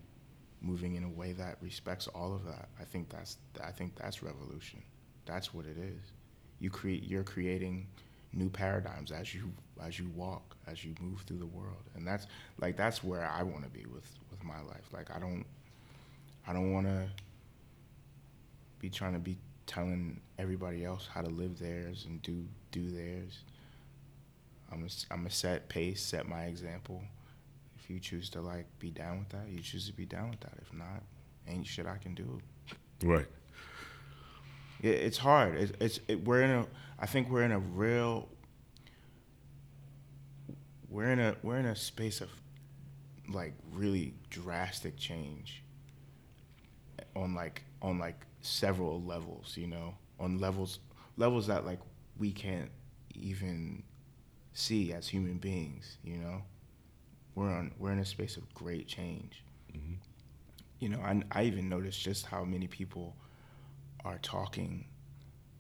moving in a way that respects all of that. I think that's I think that's revolution. That's what it is. You create you're creating new paradigms as you as you walk, as you move through the world. And that's like that's where I want to be with with my life. Like I don't I don't want to be trying to be telling everybody else how to live theirs and do do theirs. I'm a, I'm a set pace, set my example. You choose to like be down with that, you choose to be down with that. If not, ain't shit I can do. Right. It, it's hard. It, it's it, we're in a. I think we're in a real. We're in a we're in a space of, like really drastic change. On like on like several levels, you know, on levels levels that like we can't even see as human beings, you know. We're on we're in a space of great change. Mm-hmm. You know, I I even noticed just how many people are talking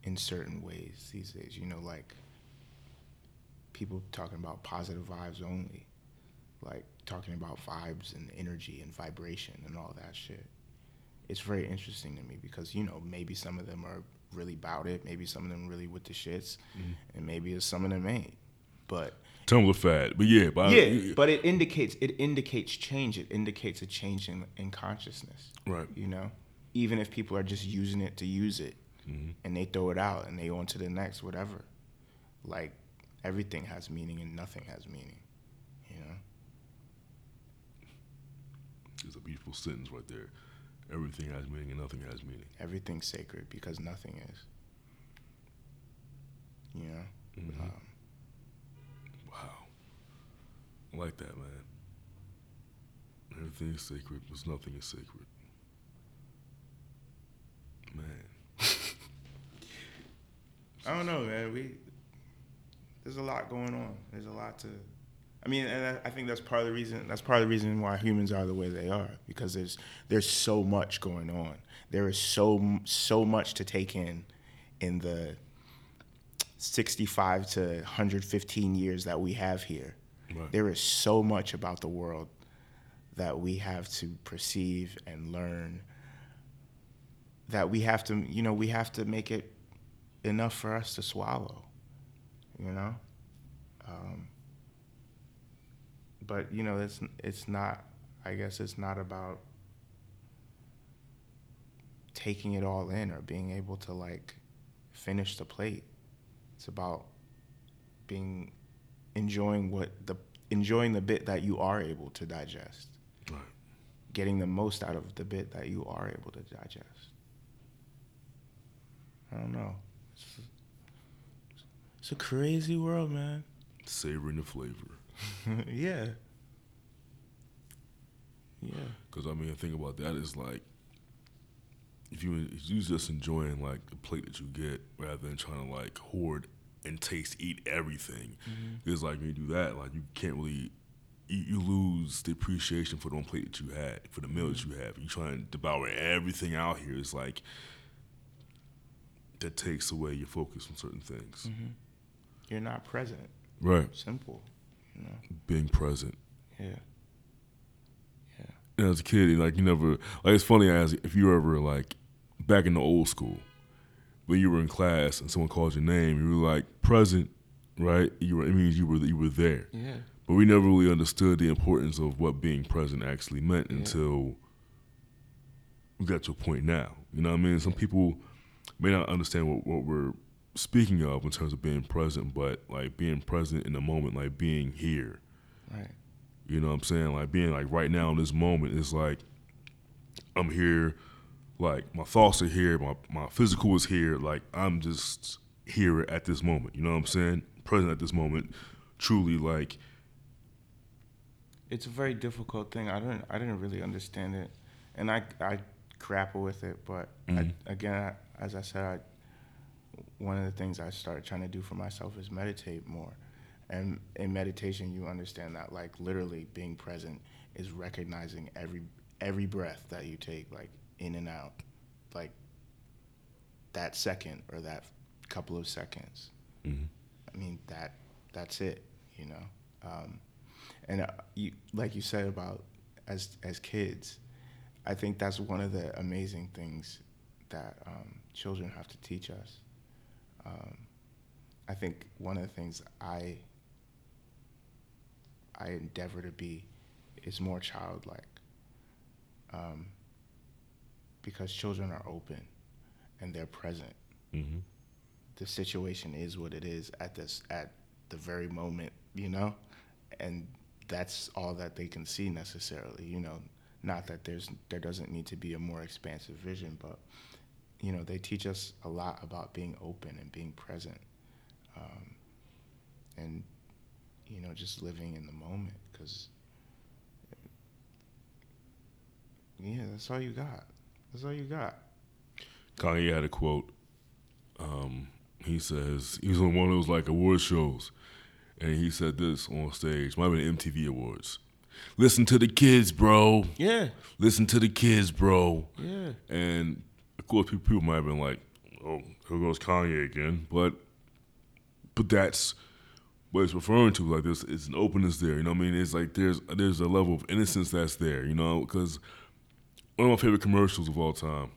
in certain ways these days. You know, like people talking about positive vibes only, like talking about vibes and energy and vibration and all that shit. It's very interesting to me because you know maybe some of them are really about it, maybe some of them really with the shits, Mm-hmm. and maybe some of them ain't. But Tumblr fad, but yeah, but yeah, but it indicates it indicates change. It indicates a change in, in consciousness. right. You know, even if people are just using it to use it, Mhm. and they throw it out and they go on to the next whatever. Like everything has meaning and nothing has meaning. You know. It's a beautiful sentence right there. Everything has meaning and nothing has meaning. Everything's sacred because nothing is. You know. Mhm. Um, Like that, man. Everything is sacred, but nothing is sacred. Man. I don't know, man. We there's a lot going on. There's a lot to. I mean, and I, I think that's part of the reason. That's part of the reason why humans are the way they are because there's there's so much going on. There is so so much to take in, in the 65 to 115 years that we have here. Right. There is so much about the world that we have to perceive and learn. That we have to, you know, we have to make it enough for us to swallow, you know. Um, but you know, it's it's not. I guess it's not about taking it all in or being able to like finish the plate. It's about being enjoying what the enjoying the bit that you are able to digest, Right. getting the most out of the bit that you are able to digest. I don't know. It's, it's a crazy world, man. Savoring the flavor. yeah. Yeah. Because I mean, the thing about that is like, if you if you just enjoying like the plate that you get rather than trying to like hoard and taste eat everything, mm-hmm. it's like when you do that, like you can't really. You, you lose the appreciation for the one plate that you had, for the meal that mm-hmm. you have. You try and devour everything out here. It's like that takes away your focus from certain things. Mm-hmm. You're not present. Right. Simple. You know. Being present. Yeah. Yeah. And as a kid, like you never like it's funny as if you were ever like back in the old school, when you were in class and someone called your name, you were like present, right? You were it means you were you were there. Yeah. But we never really understood the importance of what being present actually meant Yeah. until we got to a point now. You know what I mean? Some people may not understand what, what we're speaking of in terms of being present, but like being present in the moment, like being here. Right. You know what I'm saying? Like being like right now in this moment is like I'm here, like my thoughts are here, my my physical is here, like I'm just here at this moment. You know what I'm saying? Present at this moment, truly like It's a very difficult thing. I didn't. I didn't really understand it, and I I grapple with it. But I, Mhm. again, I, as I said, I, one of the things I started trying to do for myself is meditate more. And in meditation, you understand that like literally being present is recognizing every every breath that you take, like in and out, like that second or that couple of seconds. mhm. I mean that that's it, you know. Um, and uh, you, like you said about as as kids, I think that's one of the amazing things that um, children have to teach us. Um, I think one of the things I I endeavor to be is more childlike, um, because children are open and they're present. Mm-hmm. The situation is what it is at this at the very moment, you know, and that's all that they can see necessarily, you know. Not that there's there doesn't need to be a more expansive vision, but you know they teach us a lot about being open and being present, um, and you know just living in the moment because yeah, that's all you got. That's all you got. Kanye had a quote. Um, he says he was on one of those like award shows, and he said this on stage. Might have been MTV Awards. Listen to the kids, bro. Yeah, Listen to the kids, bro. yeah, And of course, people, people might have been like, "Oh, here goes Kanye again," but but that's what it's referring to. Like there's it's an openness there. You know what I mean? It's like there's there's a level of innocence that's there. You know, because one of my favorite commercials of all time.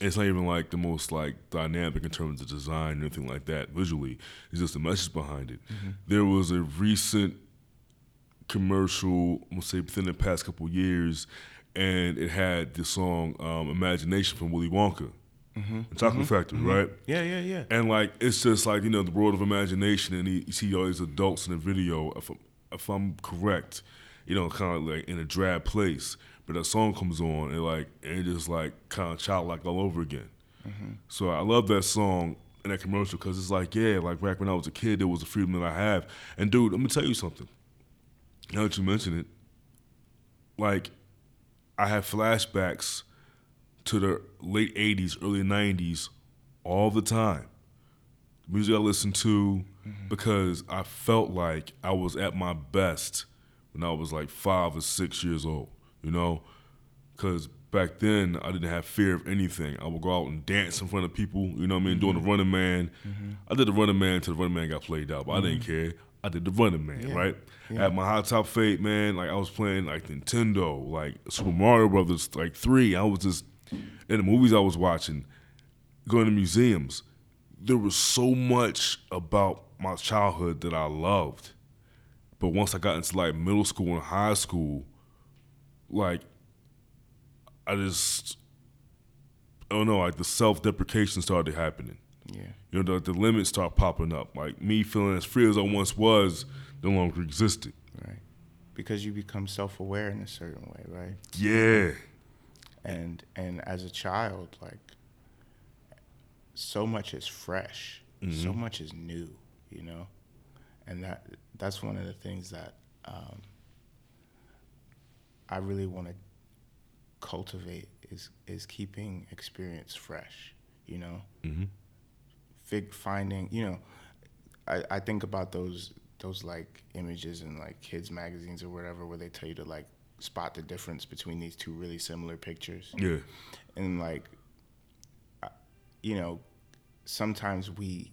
It's not even like the most like dynamic in terms of design or anything like that visually. It's just the message behind it. Mm-hmm. There was a recent commercial, I'm gonna say within the past couple years, and it had the song um, "Imagination" from Willy Wonka, mm-hmm. the Chocolate mm-hmm. Factory, right? yeah, yeah, yeah. And like it's just like you know the world of imagination, and you see all these adults in the video. If I'm, if I'm correct, you know, kind of like in a drab place, but that song comes on and like it just like kind of childlike all over again. Mm-hmm. So I love that song and that commercial because it's like yeah, like back when I was a kid, there was a freedom that I have. And dude, let me tell you something. Now that you mention it, like I have flashbacks to the late '80s, early '90s, all the time. Music I listened to mm-hmm. because I felt like I was at my best when I was like five or six years old. You know, because back then I didn't have fear of anything. I would go out and dance in front of people. You know what I mean? Doing the mm-hmm. Running Man. Mm-hmm. I did the Running Man until the Running Man got played out, but I didn't mm-hmm. care. I did the Running Man, Yeah. right? I Yeah. had my high top fade, man. Like I was playing like Nintendo, like Super Mario Brothers, like three. I was just in the movies I was watching, going to museums. There was so much about my childhood that I loved. But once I got into like middle school and high school, like I just I don't know, like the self deprecation started happening. Yeah. You know, the, the limits start popping up. Like me feeling as free as I once was no longer existed. Right. Because you become self-aware in a certain way, right? Yeah. And and as a child, like so much is fresh, so much is new, you know, and that that's one of the things that um, I really want to cultivate is is keeping experience fresh, you know. Mhm. Fig finding, you know, I, I think about those those like images in like kids magazines or whatever where they tell you to like spot the difference between these two really similar pictures Yeah. and like you know sometimes we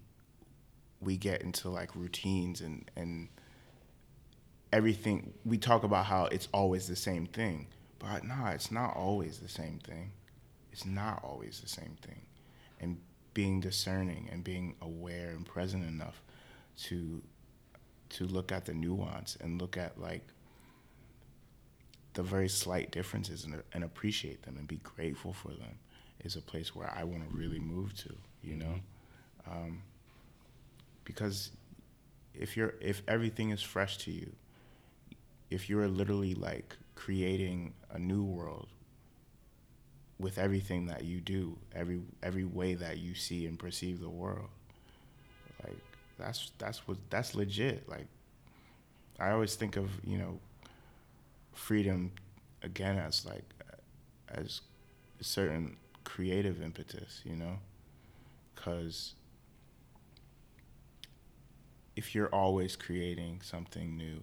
we get into like routines and and everything we talk about how it's always the same thing but no it's not always the same thing. It's not always the same thing. And being discerning and being aware and present enough to to look at the nuance and look at like the very slight differences and, and appreciate them and be grateful for them is a place where I want to really move to, you know, um, because if you're if everything is fresh to you, if you're literally like creating a new world with everything that you do, every every way that you see and perceive the world, like that's that's what that's legit. Like I always think of you know freedom again as like as a certain creative impetus, you know, because if you're always creating something new,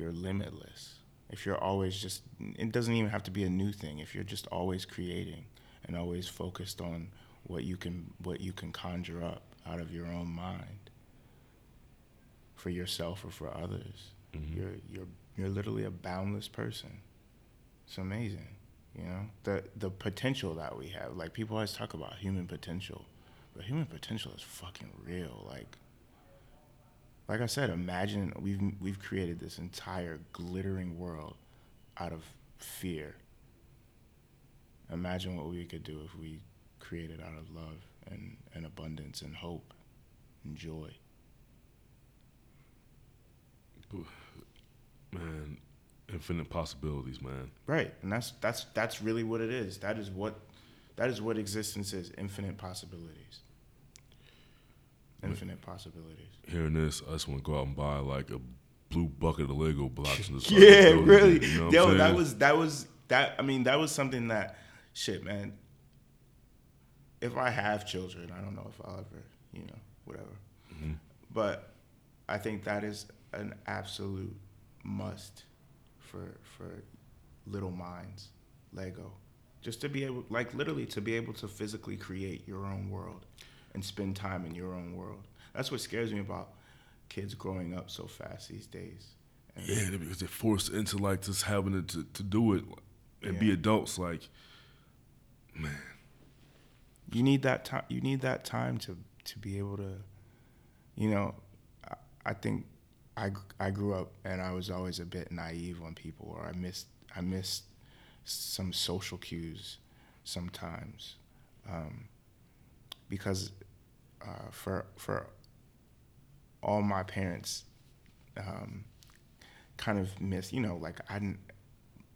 you're limitless. If you're always just, it doesn't even have to be a new thing. If you're just always creating and always focused on what you can what you can conjure up out of your own mind for yourself or for others, mm-hmm. you're you're you're literally a boundless person. It's amazing. You know the the potential that we have. Like people always talk about human potential, but human potential is fucking real. Like like I said, imagine we've we've created this entire glittering world out of fear. Imagine what we could do if we created out of love and, and abundance and hope and joy. Man, infinite possibilities, man. Right, and that's that's that's really what it is. That is what that is what existence is. Infinite possibilities. Infinite possibilities. Hearing this, I just want to go out and buy like a blue bucket of Lego blocks and just yeah, it, really. you know Yo, that was that was that. I mean, that was something that, shit, man. If I have children, I don't know if I'll ever, you know, whatever. Mm-hmm. But I think that is an absolute must for for little minds, Lego, just to be able, like, literally to be able to physically create your own world and spend time in your own world. That's what scares me about kids growing up so fast these days. And- Yeah, because they're forced into like just having to, to, do it and be adults. Like, man, you need that time you need that time to to be able to you know I, I think I, I grew up and I was always a bit naive on people or I missed I missed some social cues sometimes um, because uh, for for all my parents um, kind of miss you know like I didn't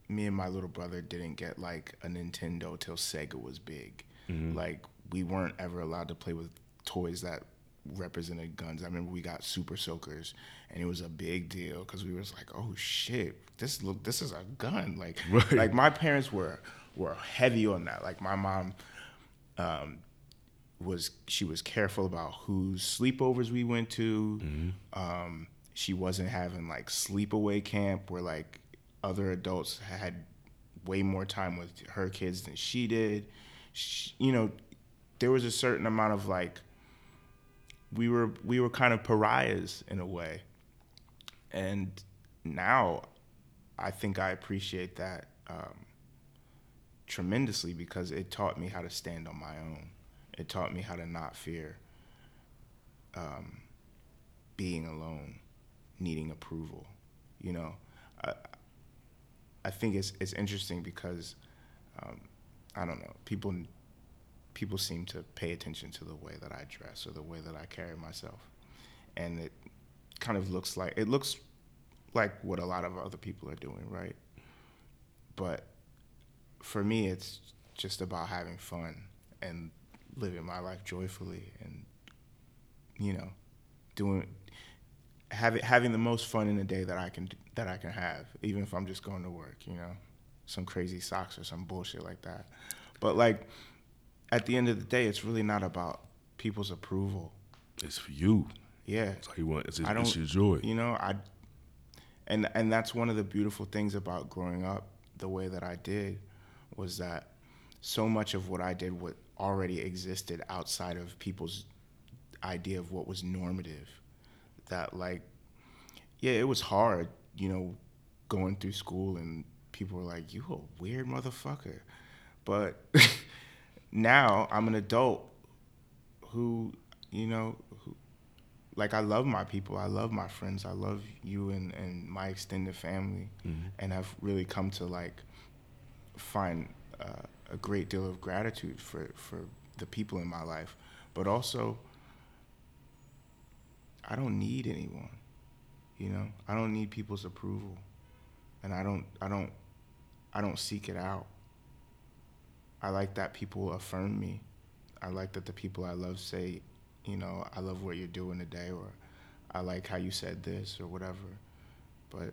me and my little brother didn't get like a Nintendo till Sega was big. Like we weren't ever allowed to play with toys that represented guns. I remember we got Super Soakers, and it was a big deal because we was like, "Oh shit, this look, this is a gun!" Like, Right. like my parents were were heavy on that. Like my mom, um, was she was careful about whose sleepovers we went to. Um, she wasn't having like sleepaway camp where like other adults had way more time with her kids than she did. She, you know, there was a certain amount of like we were we were kind of pariahs in a way. And now I think I appreciate that um, tremendously because it taught me how to stand on my own. It taught me how to not fear um, being alone, needing approval. You know, I, I think it's it's interesting because um, I don't know people people seem to pay attention to the way that I dress or the way that I carry myself, and it kind of looks like it looks like what a lot of other people are doing, right? But for me, it's just about having fun and living my life joyfully, and you know, doing having having the most fun in the day that I can that I can have, even if I'm just going to work, you know, some crazy socks or some bullshit like that. But like at the end of the day, it's really not about people's approval. it's for you. Yeah, It's how you want. It's, I it's don't- your joy. you know, I and and that's one of the beautiful things about growing up the way that I did was that so much of what I did what already existed outside of people's idea of what was normative that like yeah, it was hard, you know, going through school and people were like, "You a weird motherfucker." But now I'm an adult who, you know, who like I love my people. I love my friends. I love you and, and my extended family, and I've really come to like find uh, a great deal of gratitude for for the people in my life, but also I don't need anyone. You know, I don't need people's approval, and I don't I don't I don't seek it out. I like that people affirm me. I like that the people I love say, you know, I love what you're doing today, or I like how you said this, or whatever. But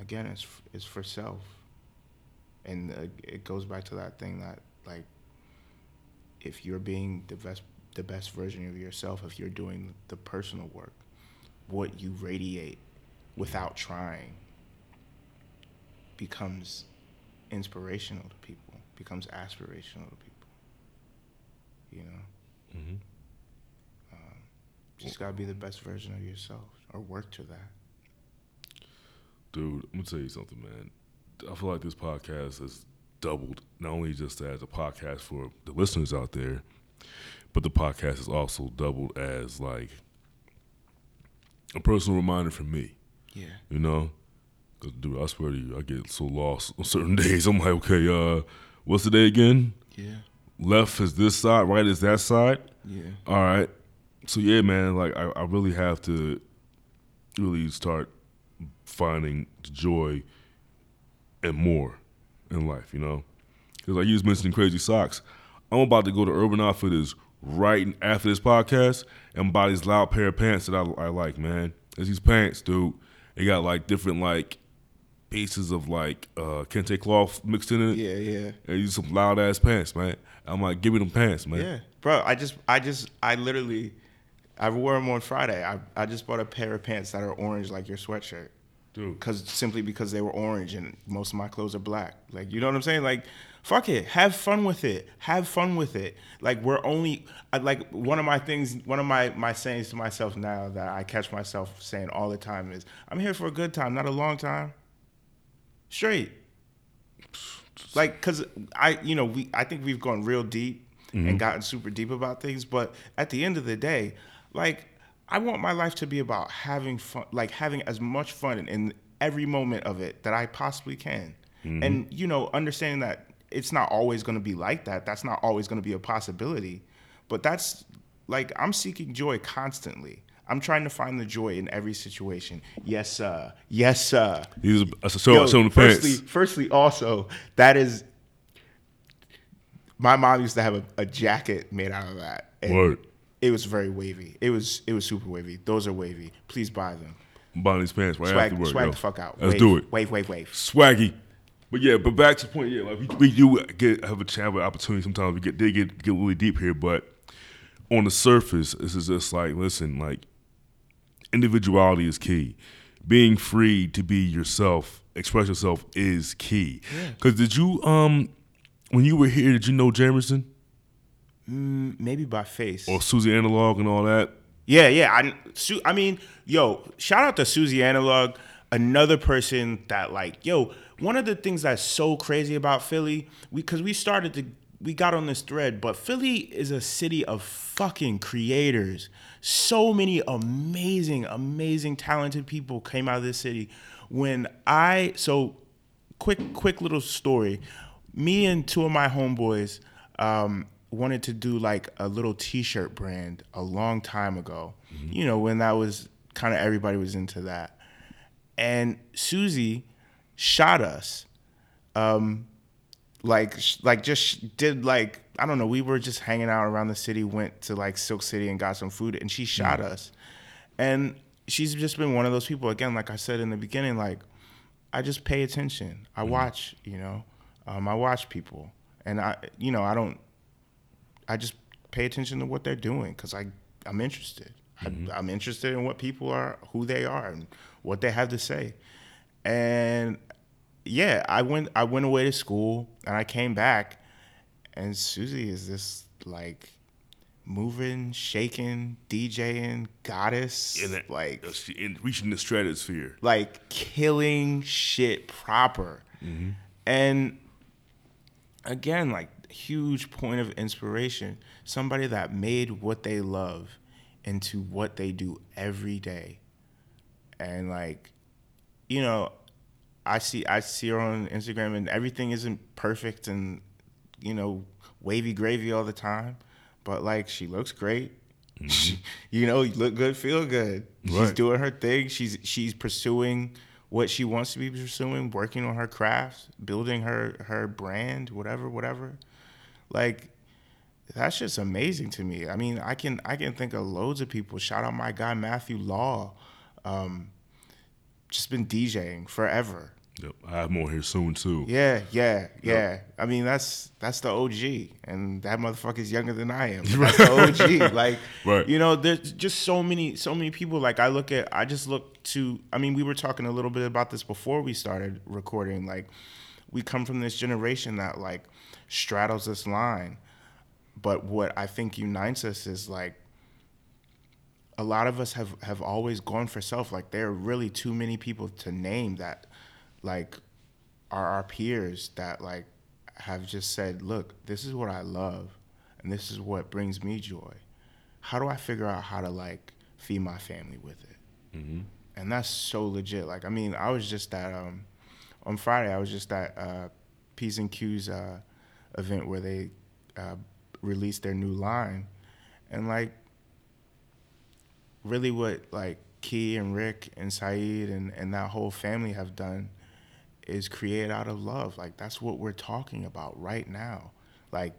again, it's it's for self, and uh, it goes back to that thing that like, if you're being the best the best version of yourself, if you're doing the personal work, what you radiate without trying becomes inspirational to people, becomes aspirational to people. You know, mm-hmm. just gotta be the best version of yourself, or work to that. Dude, I'm gonna tell you something, man. I feel like this podcast has doubled not only just as a podcast for the listeners out there, but the podcast is also doubled as like a personal reminder for me. Yeah. You know, 'Cause, dude, I swear to you, I get so lost on certain days. I'm like, okay, uh, what's the day again? Yeah. Left is this side, right is that side. Yeah. All right. So yeah, man, like I, I really have to really start finding the joy and more in life, you know? Because like you was mentioning crazy socks. I'm about to go to Urban Outfitters right after this podcast and buy these loud pair of pants that I, I like, man. There's these pants, dude. They got like different like pieces of like uh kente cloth mixed in it. Yeah. Yeah. And these some loud ass pants, man. I'm like, give me them pants, man. Yeah, bro. I just, I just, I literally, I wore them on Friday. I, I just bought a pair of pants that are orange like your sweatshirt, Dude. cause simply because they were orange and most of my clothes are black. Like, you know what I'm saying? Like, fuck it, have fun with it. Have fun with it. Like, we're only, I, like, one of my things, one of my my sayings to myself now that I catch myself saying all the time is, I'm here for a good time, not a long time. Straight like because i you know we i think we've gone real deep and mm-hmm. gotten super deep about things but at the end of the day like i want my life to be about having fun like having as much fun in every moment of it that i possibly can mm-hmm. and you know understanding that it's not always going to be like that that's not always going to be a possibility but that's like i'm seeking joy constantly i'm trying to find the joy in every situation yes sir yes sir are that's a show, Yo, the firstly, pants. firstly, also that is my mom used to have a, a jacket made out of that. and Word. It was very wavy. It was it was super wavy. Those are wavy. Please buy them. I'm buying these pants right Swag, after work. swag yo. the fuck out. Let's wave, do it. Wave, wave, wave. Swaggy. But yeah, but back to the point, yeah, like we, we do get have a chance, an opportunity sometimes we get they get get really deep here, but on the surface, this is just like, listen, like individuality is key. Being free to be yourself, express yourself is key. Cause did you um when you were here, did you know Jamerson Mm, maybe by face. or Susie Analog and all that? Yeah, yeah. I, Su- I mean, yo, shout out to Susie Analog, another person that like, yo, one of the things that's so crazy about Philly, we because we started to we got on this thread, but Philly is a city of fucking creators. So many amazing, amazing, talented people came out of this city. When I so quick, quick little story. Me and two of my homeboys um, wanted to do like a little T-shirt brand a long time ago. You know, when that was kind of everybody was into that. And Susie shot us, um, like like just did like I don't know. We were just hanging out around the city. Went to like Silk City and got some food, and she shot us. And she's just been one of those people. Again, like I said in the beginning, like I just pay attention. I watch, you know, um, I watch people, and I, you know, I don't. I just pay attention to what they're doing because I, I'm interested. I, mm-hmm. I'm interested in what people are, who they are, and what they have to say. And yeah, I went. I went away to school, and I came back, and Susie is this like moving, shaking, DJing goddess, that, like uh, in reaching the stratosphere. like killing shit proper. Mm-hmm. And again, like huge point of inspiration. Somebody that made what they love into what they do every day. And like, you know, I see I see her on Instagram and everything isn't perfect and you know, wavy gravy all the time. But like she looks great. Mm-hmm. She, you know, you look good, feel good. She's doing her thing. She's she's pursuing what she wants to be pursuing, working on her crafts, building her her brand, whatever, whatever. Like that's just amazing to me. I mean, I can I can think of loads of people. Shout out my guy Matthew Law. Um, just been DJing forever. Yep, I have more here soon too. Yeah, yeah, yeah. I mean, that's that's the OG, and that motherfucker's younger than I am. That's the OG. Like, Right. you know, there's just so many, so many people. Like, I look at, I just look to. I mean, we were talking a little bit about this before we started recording. Like, we come from this generation that like straddles this line, but what I think unites us is like a lot of us have have always gone for self. Like there are really too many people to name that like are our peers that like have just said, look, this is what I love, and this is what brings me joy. How do I figure out how to like feed my family with it? Mm-hmm. And that's so legit. Like, I mean, I was just at um, on Friday. I was just at uh, P's and Q's uh, event where they uh, released their new line, and like, really, what like Key and Rick and Saeed and and that whole family have done is create out of love. Like that's what we're talking about right now. Like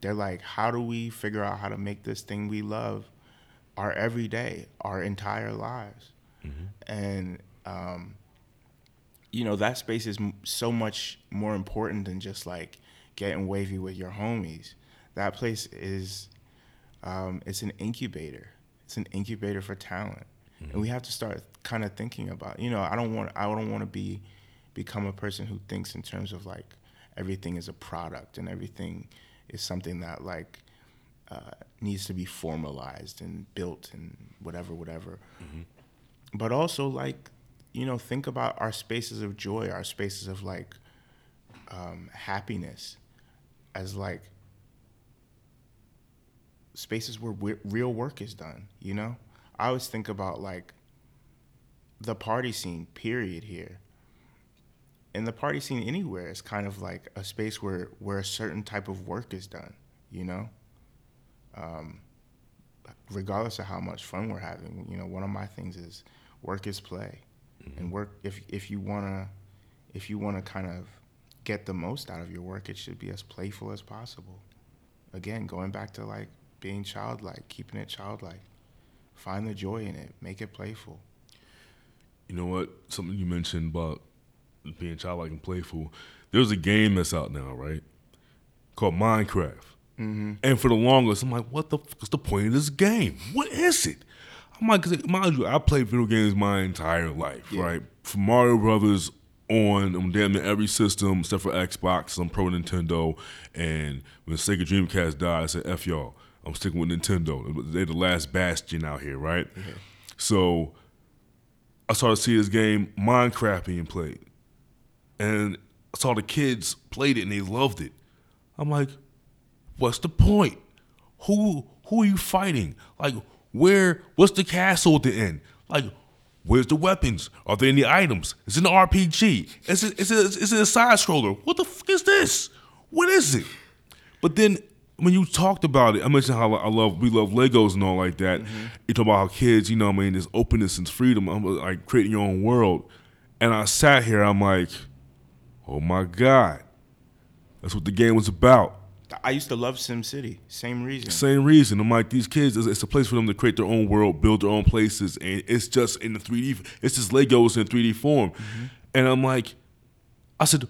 they're like, how do we figure out how to make this thing we love our everyday, our entire lives? And um, you know that space is m- so much more important than just like getting wavy with your homies. That place is um, it's an incubator. It's an incubator for talent, and we have to start kind of thinking about. You know, I don't want I don't want to be become a person who thinks in terms of like everything is a product and everything is something that like uh, needs to be formalized and built and whatever, whatever. But also like, you know, think about our spaces of joy, our spaces of like um, happiness, as like spaces where we- real work is done. You know, I always think about like the party scene. Period. Here. And the party scene anywhere is kind of like a space where where a certain type of work is done. You know. Um, regardless of how much fun we're having, you know, one of my things is work is play, and work if if you wanna if you wanna kind of get the most out of your work, it should be as playful as possible. Again, going back to like being childlike, keeping it childlike, find the joy in it, make it playful. You know what? Something you mentioned about being childlike and playful. There's a game that's out now, right? Called Minecraft. Mm-hmm. And for the longest, I'm like, what the fuck is the point of this game? What is it? I'm like, 'cause mind you, I played video games my entire life, Yeah. right? From Mario Brothers on, I'm damn near every system except for Xbox. I'm pro Nintendo. And when Sega Dreamcast died, I said, F y'all. I'm sticking with Nintendo. They're the last bastion out here, right? So I started to see this game, Minecraft, being played. And I saw the kids played it and they loved it. I'm like, what's the point? Who who are you fighting? Like, where what's the castle at the end? Like, where's the weapons? Are there any items? Is it an RPG? Is it is it is it a side scroller? What the fuck is this? What is it? But then when you talked about it, I mentioned how I love we love Legos and all like that. Mm-hmm. You talk about how kids, you know, what I mean, there's openness and freedom. I'm like creating your own world. And I sat here, I'm like, oh my god, that's what the game was about. I used to love SimCity. Same reason. Same reason. I'm like, these kids, it's- it's a place for them to create their own world, build their own places, and it's just in the 3D. It's just Legos in 3D form. Mm-hmm. And I'm like, I said,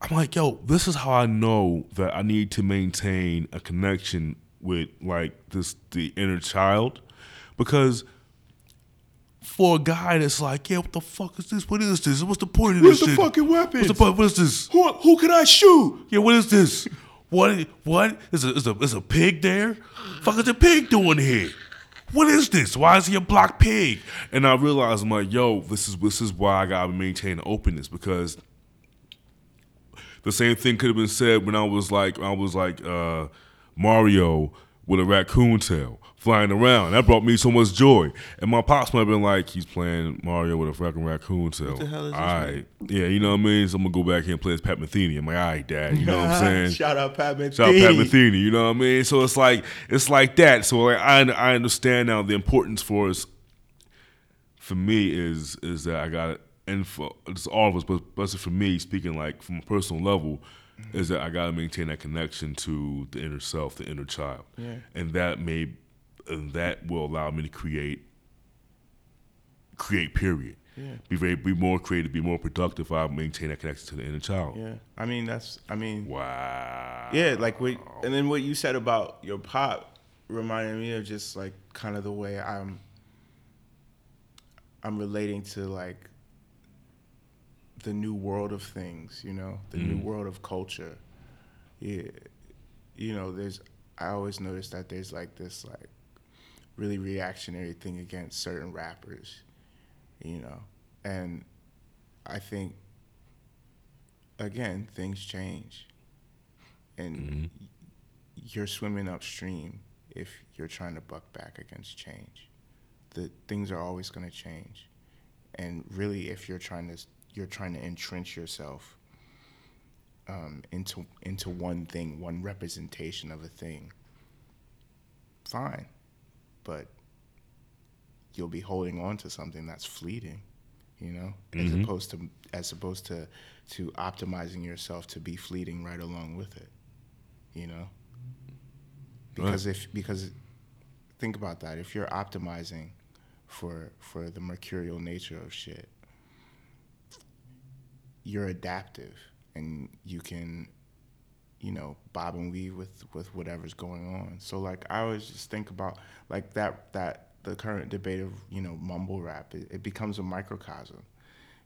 I'm like, yo, this is how I know that I need to maintain a connection with like this the inner child, because for a guy that's like, yeah, what the fuck is this? What is this? What's the point of Where's this? the shit? fucking weapon? What's the point? What is this? Who, who can I shoot? Yeah, what is this? What? What is a is a is a pig there? Fuck is a pig doing here? What is this? Why is he a block pig? And I realized I'm like, yo, this is this is why I gotta maintain openness because the same thing could have been said when I was like I was like uh, Mario with a raccoon tail flying around. That brought me so much joy. And my pops might have been like, he's playing Mario with a fucking raccoon tail. the hell is this, All right. Yeah, you know what I mean? So I'm gonna go back here and play as Pat Metheny. I'm like, all right, dad, you know what I'm saying? Shout out Pat Metheny. Shout out Pat Metheny, you know what I mean? So it's like it's like that. So like I I understand now the importance for us for me is is that I got it and for it's all of us, but especially for me, speaking like from a personal level, is that I gotta maintain that connection to the inner self, the inner child. Yeah. And that may and that will allow me to create create period. Yeah. Be very be more creative, be more productive I maintain that connection to the inner child. Yeah. I mean, that's, I mean, Wow. Yeah, like what, and then what you said about your pop reminded me of just like kind of the way I'm, I'm relating to like the new world of things, you know, the new mm. world of culture. Yeah, you know, there's. I always notice that there's like this like really reactionary thing against certain rappers, you know, and I think again, things change, and Mm-hmm. you're swimming upstream if you're trying to buck back against change. The things are always going to change, and really, if you're trying to you're trying to entrench yourself um, into into one thing, one representation of a thing, fine, but you'll be holding on to something that's fleeting, you know, as Mhm. opposed to as opposed to to optimizing yourself to be fleeting right along with it, you know. Because if because think about that, if you're optimizing for for the mercurial nature of shit, you're adaptive and you can you know bob and weave with with whatever's going on so like i always just think about like that that the current debate of you know mumble rap it, it becomes a microcosm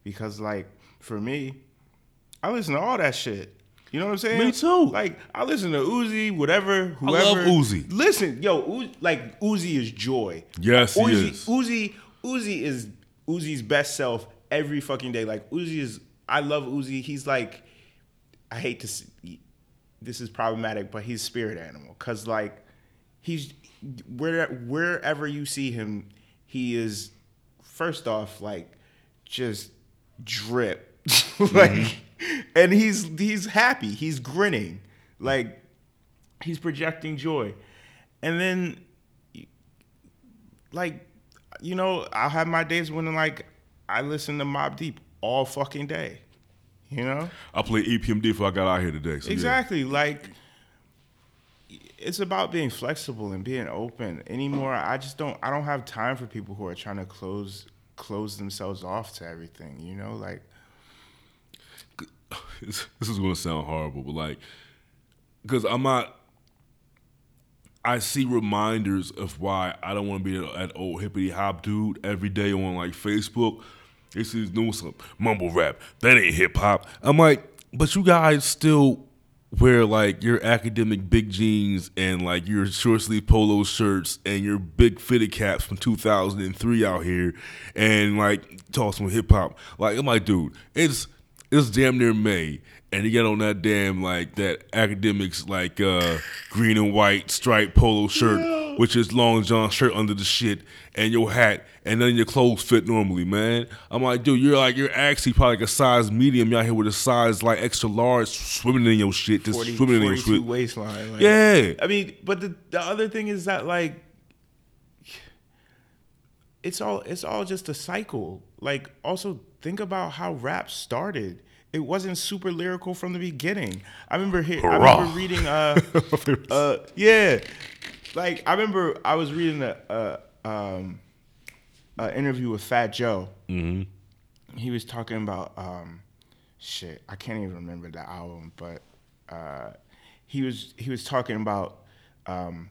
because like for me i listen to all that shit you know what i'm saying Me too. like i listen to uzi whatever I love whoever Uzi. listen yo Uzi, like uzi is joy Yes, he uzi, is. Uzi Uzi is Uzi's best self every fucking day. Like Uzi is I love Uzi. He's like I hate to see, this is problematic, but he's spirit animal cuz like he's where wherever you see him, he is first off like just drip. like mm-hmm. and he's he's happy. He's grinning. Like he's projecting joy. And then like you know, I'll have my days when like I listen to Mobb Deep all fucking day. You know? I played EPMD before I got out here today. So yeah. Exactly. Like it's about being flexible and being open. Anymore, I just don't I don't have time for people who are trying to close close themselves off to everything, you know? Like this is going to sound horrible, but like, because I'm not. I see reminders of why I don't want to be that old hippity hop dude every day on like Facebook. This is doing some mumble rap. That ain't hip hop. I'm like, but you guys still wear like your academic big jeans and like your short sleeve polo shirts and your big fitted caps from 2003 out here and like talk some hip hop. Like I'm like, dude, it's it's damn near May, and you get on that damn like that academics like uh, green and white striped polo shirt, which is long john shirt under the shit, and your hat, and then your clothes fit normally, man. I'm like, dude, you're like you're actually probably like a size medium. You out here with a size like extra large, swimming in your shit, just 40, swimming in your 42 shit. waistline. Like, Yeah, I mean, but the the other thing is that like it's all it's all just a cycle. Like also think about how rap started. It wasn't super lyrical from the beginning. I remember he- I remember reading uh uh yeah. Like I remember I was reading a a um a interview with Fat Joe. hmm He was talking about um shit, I can't even remember the album, but uh he was he was talking about um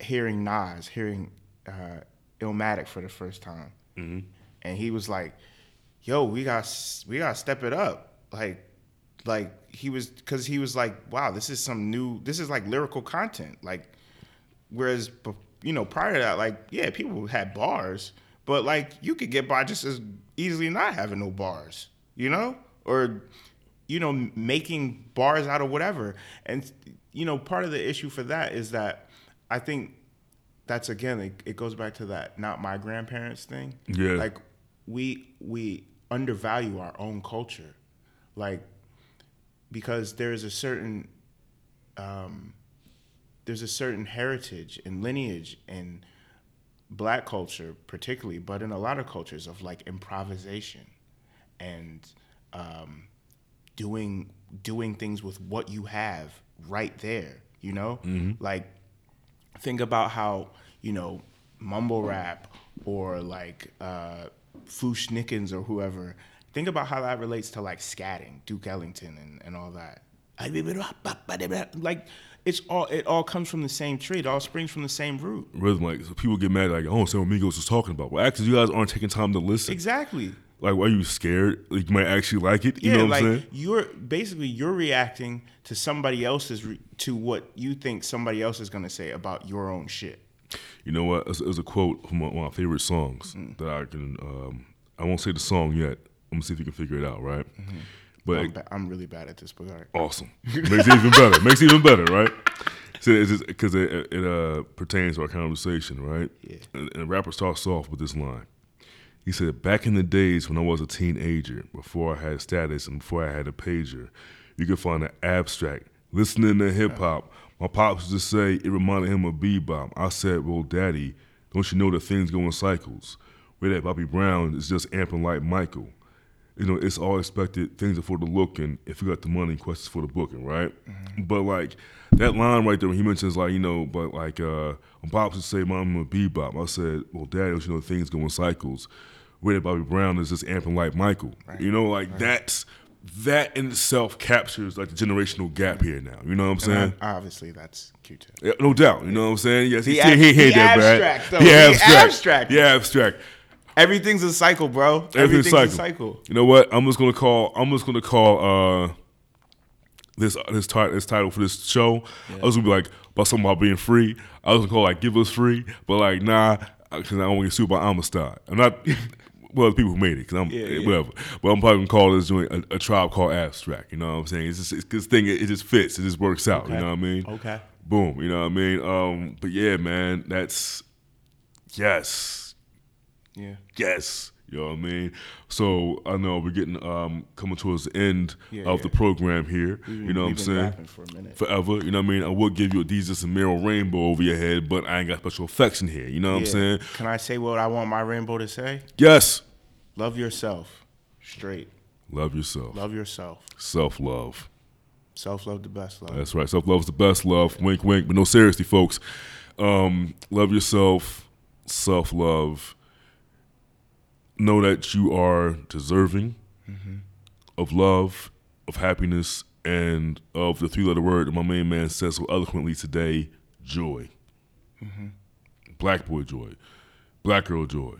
hearing Nas, hearing uh, Illmatic for the first time, hmm and he was like, "Yo, we got we got to step it up." Like, like he was because he was like, "Wow, this is some new. This is like lyrical content." Like, whereas you know prior to that, like yeah, people had bars, but like you could get by just as easily not having no bars, you know, or you know making bars out of whatever. And you know part of the issue for that is that I think that's again it, it goes back to that not my grandparents thing Yeah. like we we undervalue our own culture like because there's a certain um, there's a certain heritage and lineage in black culture particularly but in a lot of cultures of like improvisation and um, doing doing things with what you have right there you know? Like think about how you know mumble rap or like uh Foosh Nickens or whoever think about how that relates to like scatting Duke Ellington and, and all that like it's all it all comes from the same tree it all springs from the same root Rhythm like so people get mad like, oh, so Migos is talking about. Well, actually, you guys aren't taking time to listen. exactly Like, why are you scared? Like, you might actually like it. You yeah know what like I'm saying? you're basically you're reacting to somebody else's re- to what you think somebody else is going to say about your own shit You know what? There's, there's a quote from one of my favorite songs Mm. that I can. Um, I won't say the song yet. I'm gonna see if you can figure it out, right? But I'm, ba- I'm really bad at this, but all right. awesome. Makes it even better. Makes it even better, right? So it's just because it, it uh, pertains to our conversation, right? Yeah. And, and the rapper starts off with this line. He said, "Back in the days when I was a teenager, before I had status and before I had a pager, you could find an abstract listening to hip hop. My pops used to say it reminded him of bebop. I said, well, daddy, don't you know that things go in cycles? Where that Bobby Brown is just amping like Michael." You know, it's all expected. Things are for the looking. If you got the money, questions for the booking, right? But like that line right there, when he mentions like, you know, but like uh, Pops would say, "Mom, I'm bebop," I said, "Well, Dad, you know things go in cycles?" Where Bobby Brown is just amping like Michael. You know, like that's that in itself captures like the generational gap here now. You know what I'm saying? I- obviously, that's Q-tip. Yeah, no doubt. You know what I'm saying? Yes, he, ab- he, he, the that, Brad. abstract, though. Abstract. abstract. The abstract. Everything's a cycle, bro. Everything's Everything's cycle. a cycle. You know what? I'm just gonna call. I'm just gonna call uh, this this, ti- this title for this show. I was gonna be like about something about being free. I was gonna call like "Give Us Free," but like nah, because I don't want to get sued by Amistad. I'm not. Well, the people who made it, because I'm Yeah, yeah. whatever. But I'm probably gonna call this joint a, a tribe called Abstract. You know what I'm saying? It's just it's this thing. It, it just fits. It just works out. You know what I mean? Okay. Boom. You know what I mean? Um, but yeah, man, that's yes, Yeah. yes. You know what I mean? So I know we're getting um coming towards the end Yeah, of yeah. the program here. We've you know what I'm saying? for a minute. Forever. You know what I mean? I will give you a Jesus and Meryl rainbow over your head, but I ain't got special affection here. You know what I'm saying? Can I say what I want my rainbow to say? Yes. Love yourself. Straight. Love yourself. Love yourself. Self love. Self love the best love. That's right. Self love is the best love. Wink, wink. But no, seriously, folks. Um, love yourself. Self love. Know that you are deserving mm-hmm. of love, of happiness, and of the three letter word that my main man says so eloquently today joy. Mm-hmm. Black boy joy. Black girl joy.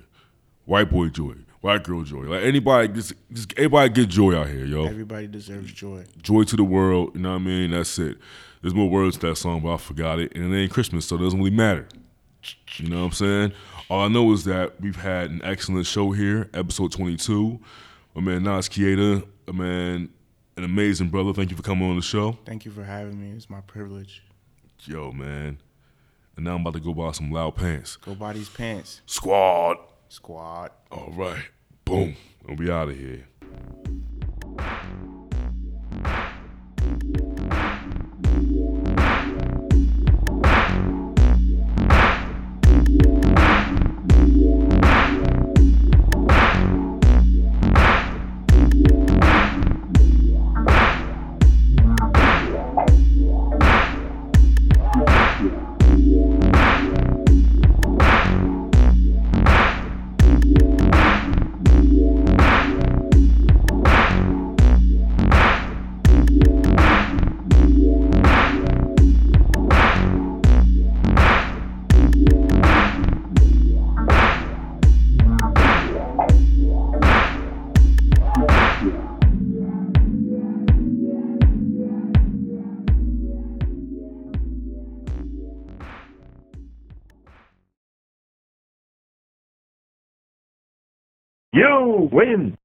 White boy joy. White girl joy. Like anybody, just, just everybody get joy out here, yo Everybody deserves joy. joy to the world. You know what I mean? That's it. There's more words to that song, but I forgot it. And it ain't Christmas, so it doesn't really matter. You know what I'm saying? All I know is that we've had an excellent show here, episode 22. My man Naj Keita, a man, an amazing brother. Thank you for coming on the show. Thank you for having me. It's my privilege. Yo, man. And now I'm about to go buy some loud pants. Go buy these pants. Squad. Squad. All right. Boom. And we out of here. You win.